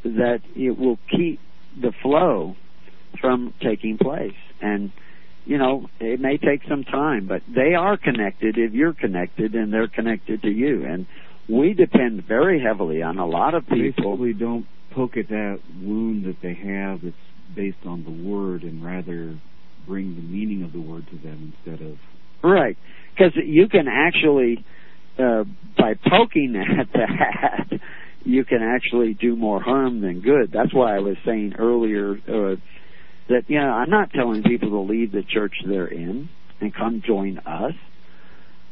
that it will keep the flow from taking place. And, you know, it may take some time, but they are connected if you're connected and they're connected to you. And we depend very heavily on a lot of people. basically, don't poke at that wound that they have that's based on the word, and rather bring the meaning of the word to them instead of Right. Because you can actually, uh, by poking *laughs* at that, you can actually do more harm than good. That's why I was saying earlier uh, that, you know, I'm not telling people to leave the church they're in and come join us.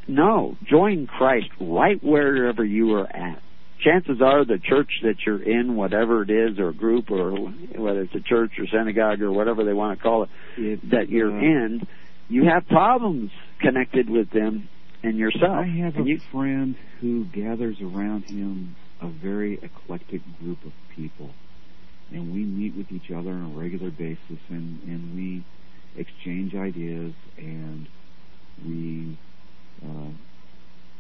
No, join Christ right wherever you are at. Chances are the church that you're in, whatever it is, or group, or whether it's a church or synagogue or whatever they want to call it, It's, that you're uh, in, you have problems connected with them and yourself. I have a you, friend who gathers around him a very eclectic group of people, and we meet with each other on a regular basis, and and we exchange ideas, and we, uh,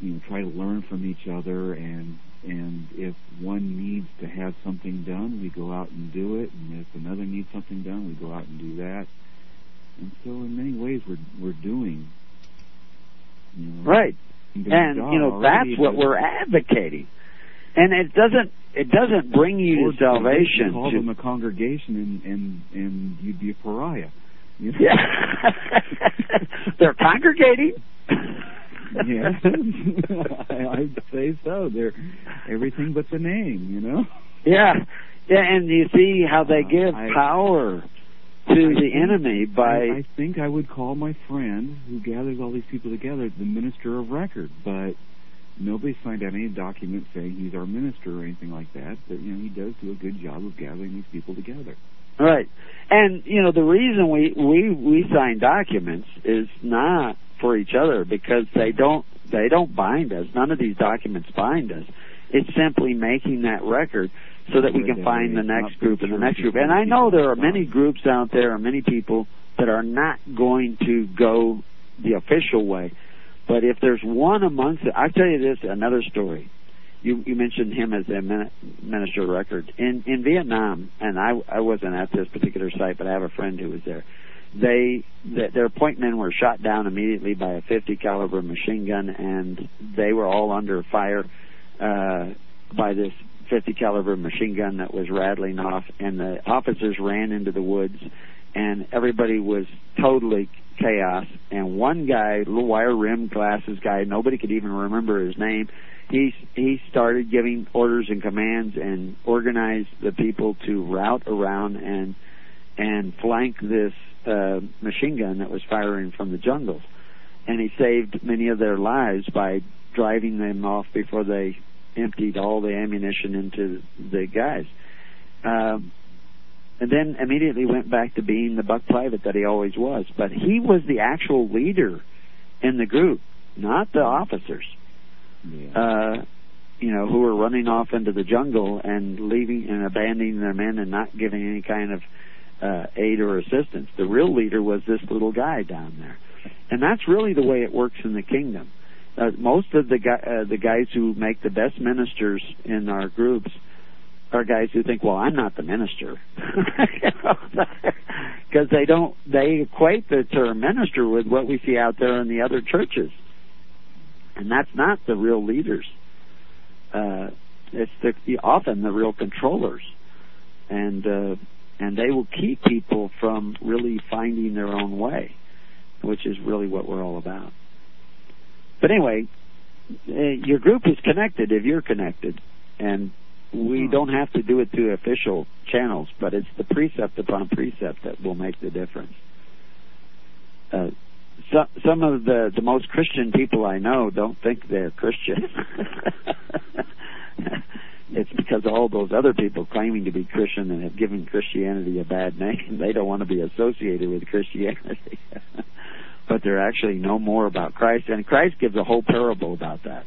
you know, try to learn from each other, and and if one needs to have something done, we go out and do it, and if another needs something done, we go out and do that, and so in many ways we're we're doing. You know, right. And you know already, that's what we're advocating. And it doesn't it doesn't bring you to salvation. You Call to- them a congregation, and and and you'd be a pariah. You know? Yeah. *laughs* They're congregating. *laughs* yeah, *laughs* I, I'd say so. They're everything but the name, you know. Yeah. Yeah, and you see how they Uh, give I- power to I the think- enemy by I, I think I would call my friend who gathers all these people together the minister of record, but nobody signed out any document saying he's our minister or anything like that. But you know, he does do a good job of gathering these people together. Right. And you know the reason we we we sign documents is not for each other because they don't they don't bind us. None of these documents bind us. It's simply making that record so that we can find the next group and the next group. And I know there are many groups out there, and many people that are not going to go the official way. But if there's one amongst it, I'll tell you this another story. You you mentioned him as a min- minister of record in in Vietnam, and I I wasn't at this particular site, but I have a friend who was there. They th- their point men were shot down immediately by a 50 caliber machine gun, and they were all under fire uh, by this 50 caliber machine gun that was rattling off, and the officers ran into the woods, and everybody was totally chaos. And one guy, little wire rimmed glasses guy, nobody could even remember his name. He he started giving orders and commands and organized the people to route around and and flank this uh, machine gun that was firing from the jungles. And he saved many of their lives by driving them off before they emptied all the ammunition into the guys. Um, and then immediately went back to being the buck private that he always was. But he was the actual leader in the group, not the officers. Yeah. Uh, you know, who were running off into the jungle and leaving and abandoning their men and not giving any kind of uh, aid or assistance. The real leader was this little guy down there, and that's really the way it works in the kingdom. Uh, most of the guy, uh, the guys who make the best ministers in our groups are guys who think, "Well, I'm not the minister," *laughs* because they don't they equate the term minister with what we see out there in the other churches, and that's not the real leaders. Uh, it's the, often the real controllers, and uh, and they will keep people from really finding their own way, which is really what we're all about. But anyway, uh, your group is connected if you're connected, and we don't have to do it through official channels, but it's the precept upon precept that will make the difference. Uh, so, some of the the most Christian people I know don't think they're Christian. *laughs* it's because all those other people claiming to be Christian and have given Christianity a bad name. *laughs* They don't want to be associated with Christianity. *laughs* but they're actually know more about Christ. And Christ gives a whole parable about that,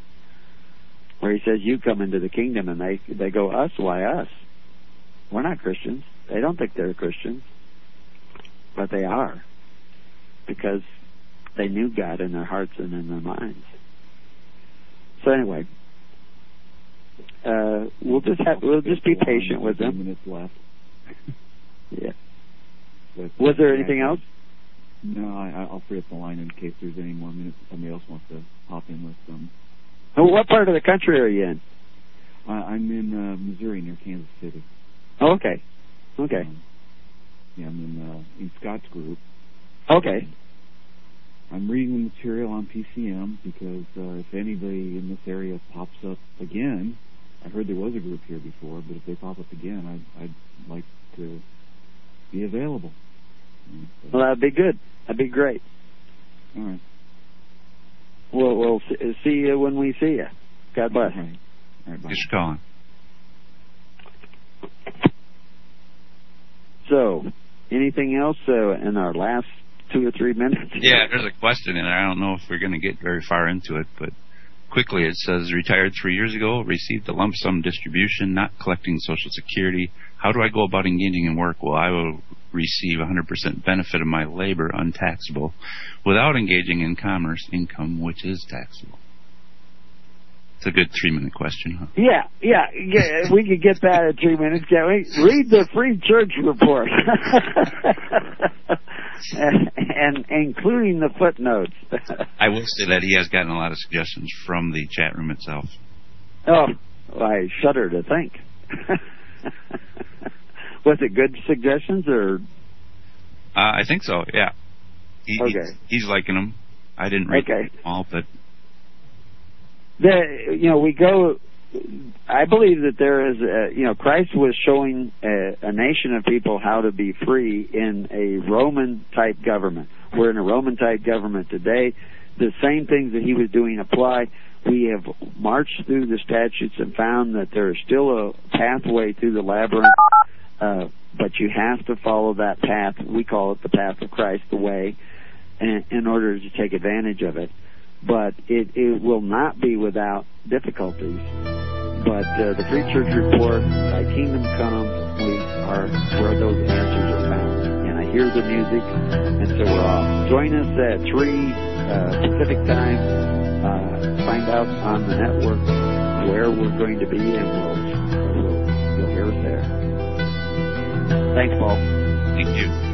where he says, "You come into the kingdom," and they they go, "Us? Why us? We're not Christians." They don't think they're Christians, but they are, because they knew God in their hearts and in their minds. So anyway, uh, we'll just have we'll just be patient with them. minutes left. *laughs* Yeah. Was there anything else? No, I, I'll free up the line in case there's any more minutes. Somebody else wants to hop in with them. Oh, what part of the country are you in? I, I'm in uh, Missouri near Kansas City. Oh, okay. Okay. Um, yeah, I'm in uh, in Scott's group. Okay. I'm reading the material on PCM because uh, if anybody in this area pops up again, I heard there was a group here before, but if they pop up again, I'd, I'd like to be available. Well, that'd be good. That'd be great. all right. We'll we'll see, see you when we see you. God bless. All right. All right, bye. Thanks for calling. So, anything else uh, in our last two or three minutes? *laughs* Yeah, there's a question in there. I don't know if we're going to get very far into it, but quickly it says retired three years ago, received a lump sum distribution, not collecting Social Security. How do I go about engaging in work? Well, I will receive 100% benefit of my labor untaxable without engaging in commerce income, which is taxable. It's a good three minute question, huh? Yeah, yeah, yeah. We could get that in three minutes, can't we? Read the Free Church Report, and, *laughs* and including the footnotes. I will say that he has gotten a lot of suggestions from the chat room itself. oh, I shudder to think. Was it good suggestions or? Uh, I think so. Yeah. He, Okay. He's, he's liking them. I didn't read Okay. them all, but the you know we go i believe that there is a, you know christ was showing a, a nation of people how to be free in a roman type government. We're in a roman type government today. The same things that he was doing apply we have marched through the statutes and found that there is still a pathway through the labyrinth uh, but you have to follow that path. We call it the path of christ the way in order to take advantage of it but it, it will not be without difficulties. But uh, the Free Church Report, Thy Kingdom Come, we are where those answers are found. And I hear the music, and so we're off. Join us at 3 uh, Pacific Time. Uh, find out on the network where we're going to be, and we'll, we'll, you'll hear us there. Thanks, Paul. thank you.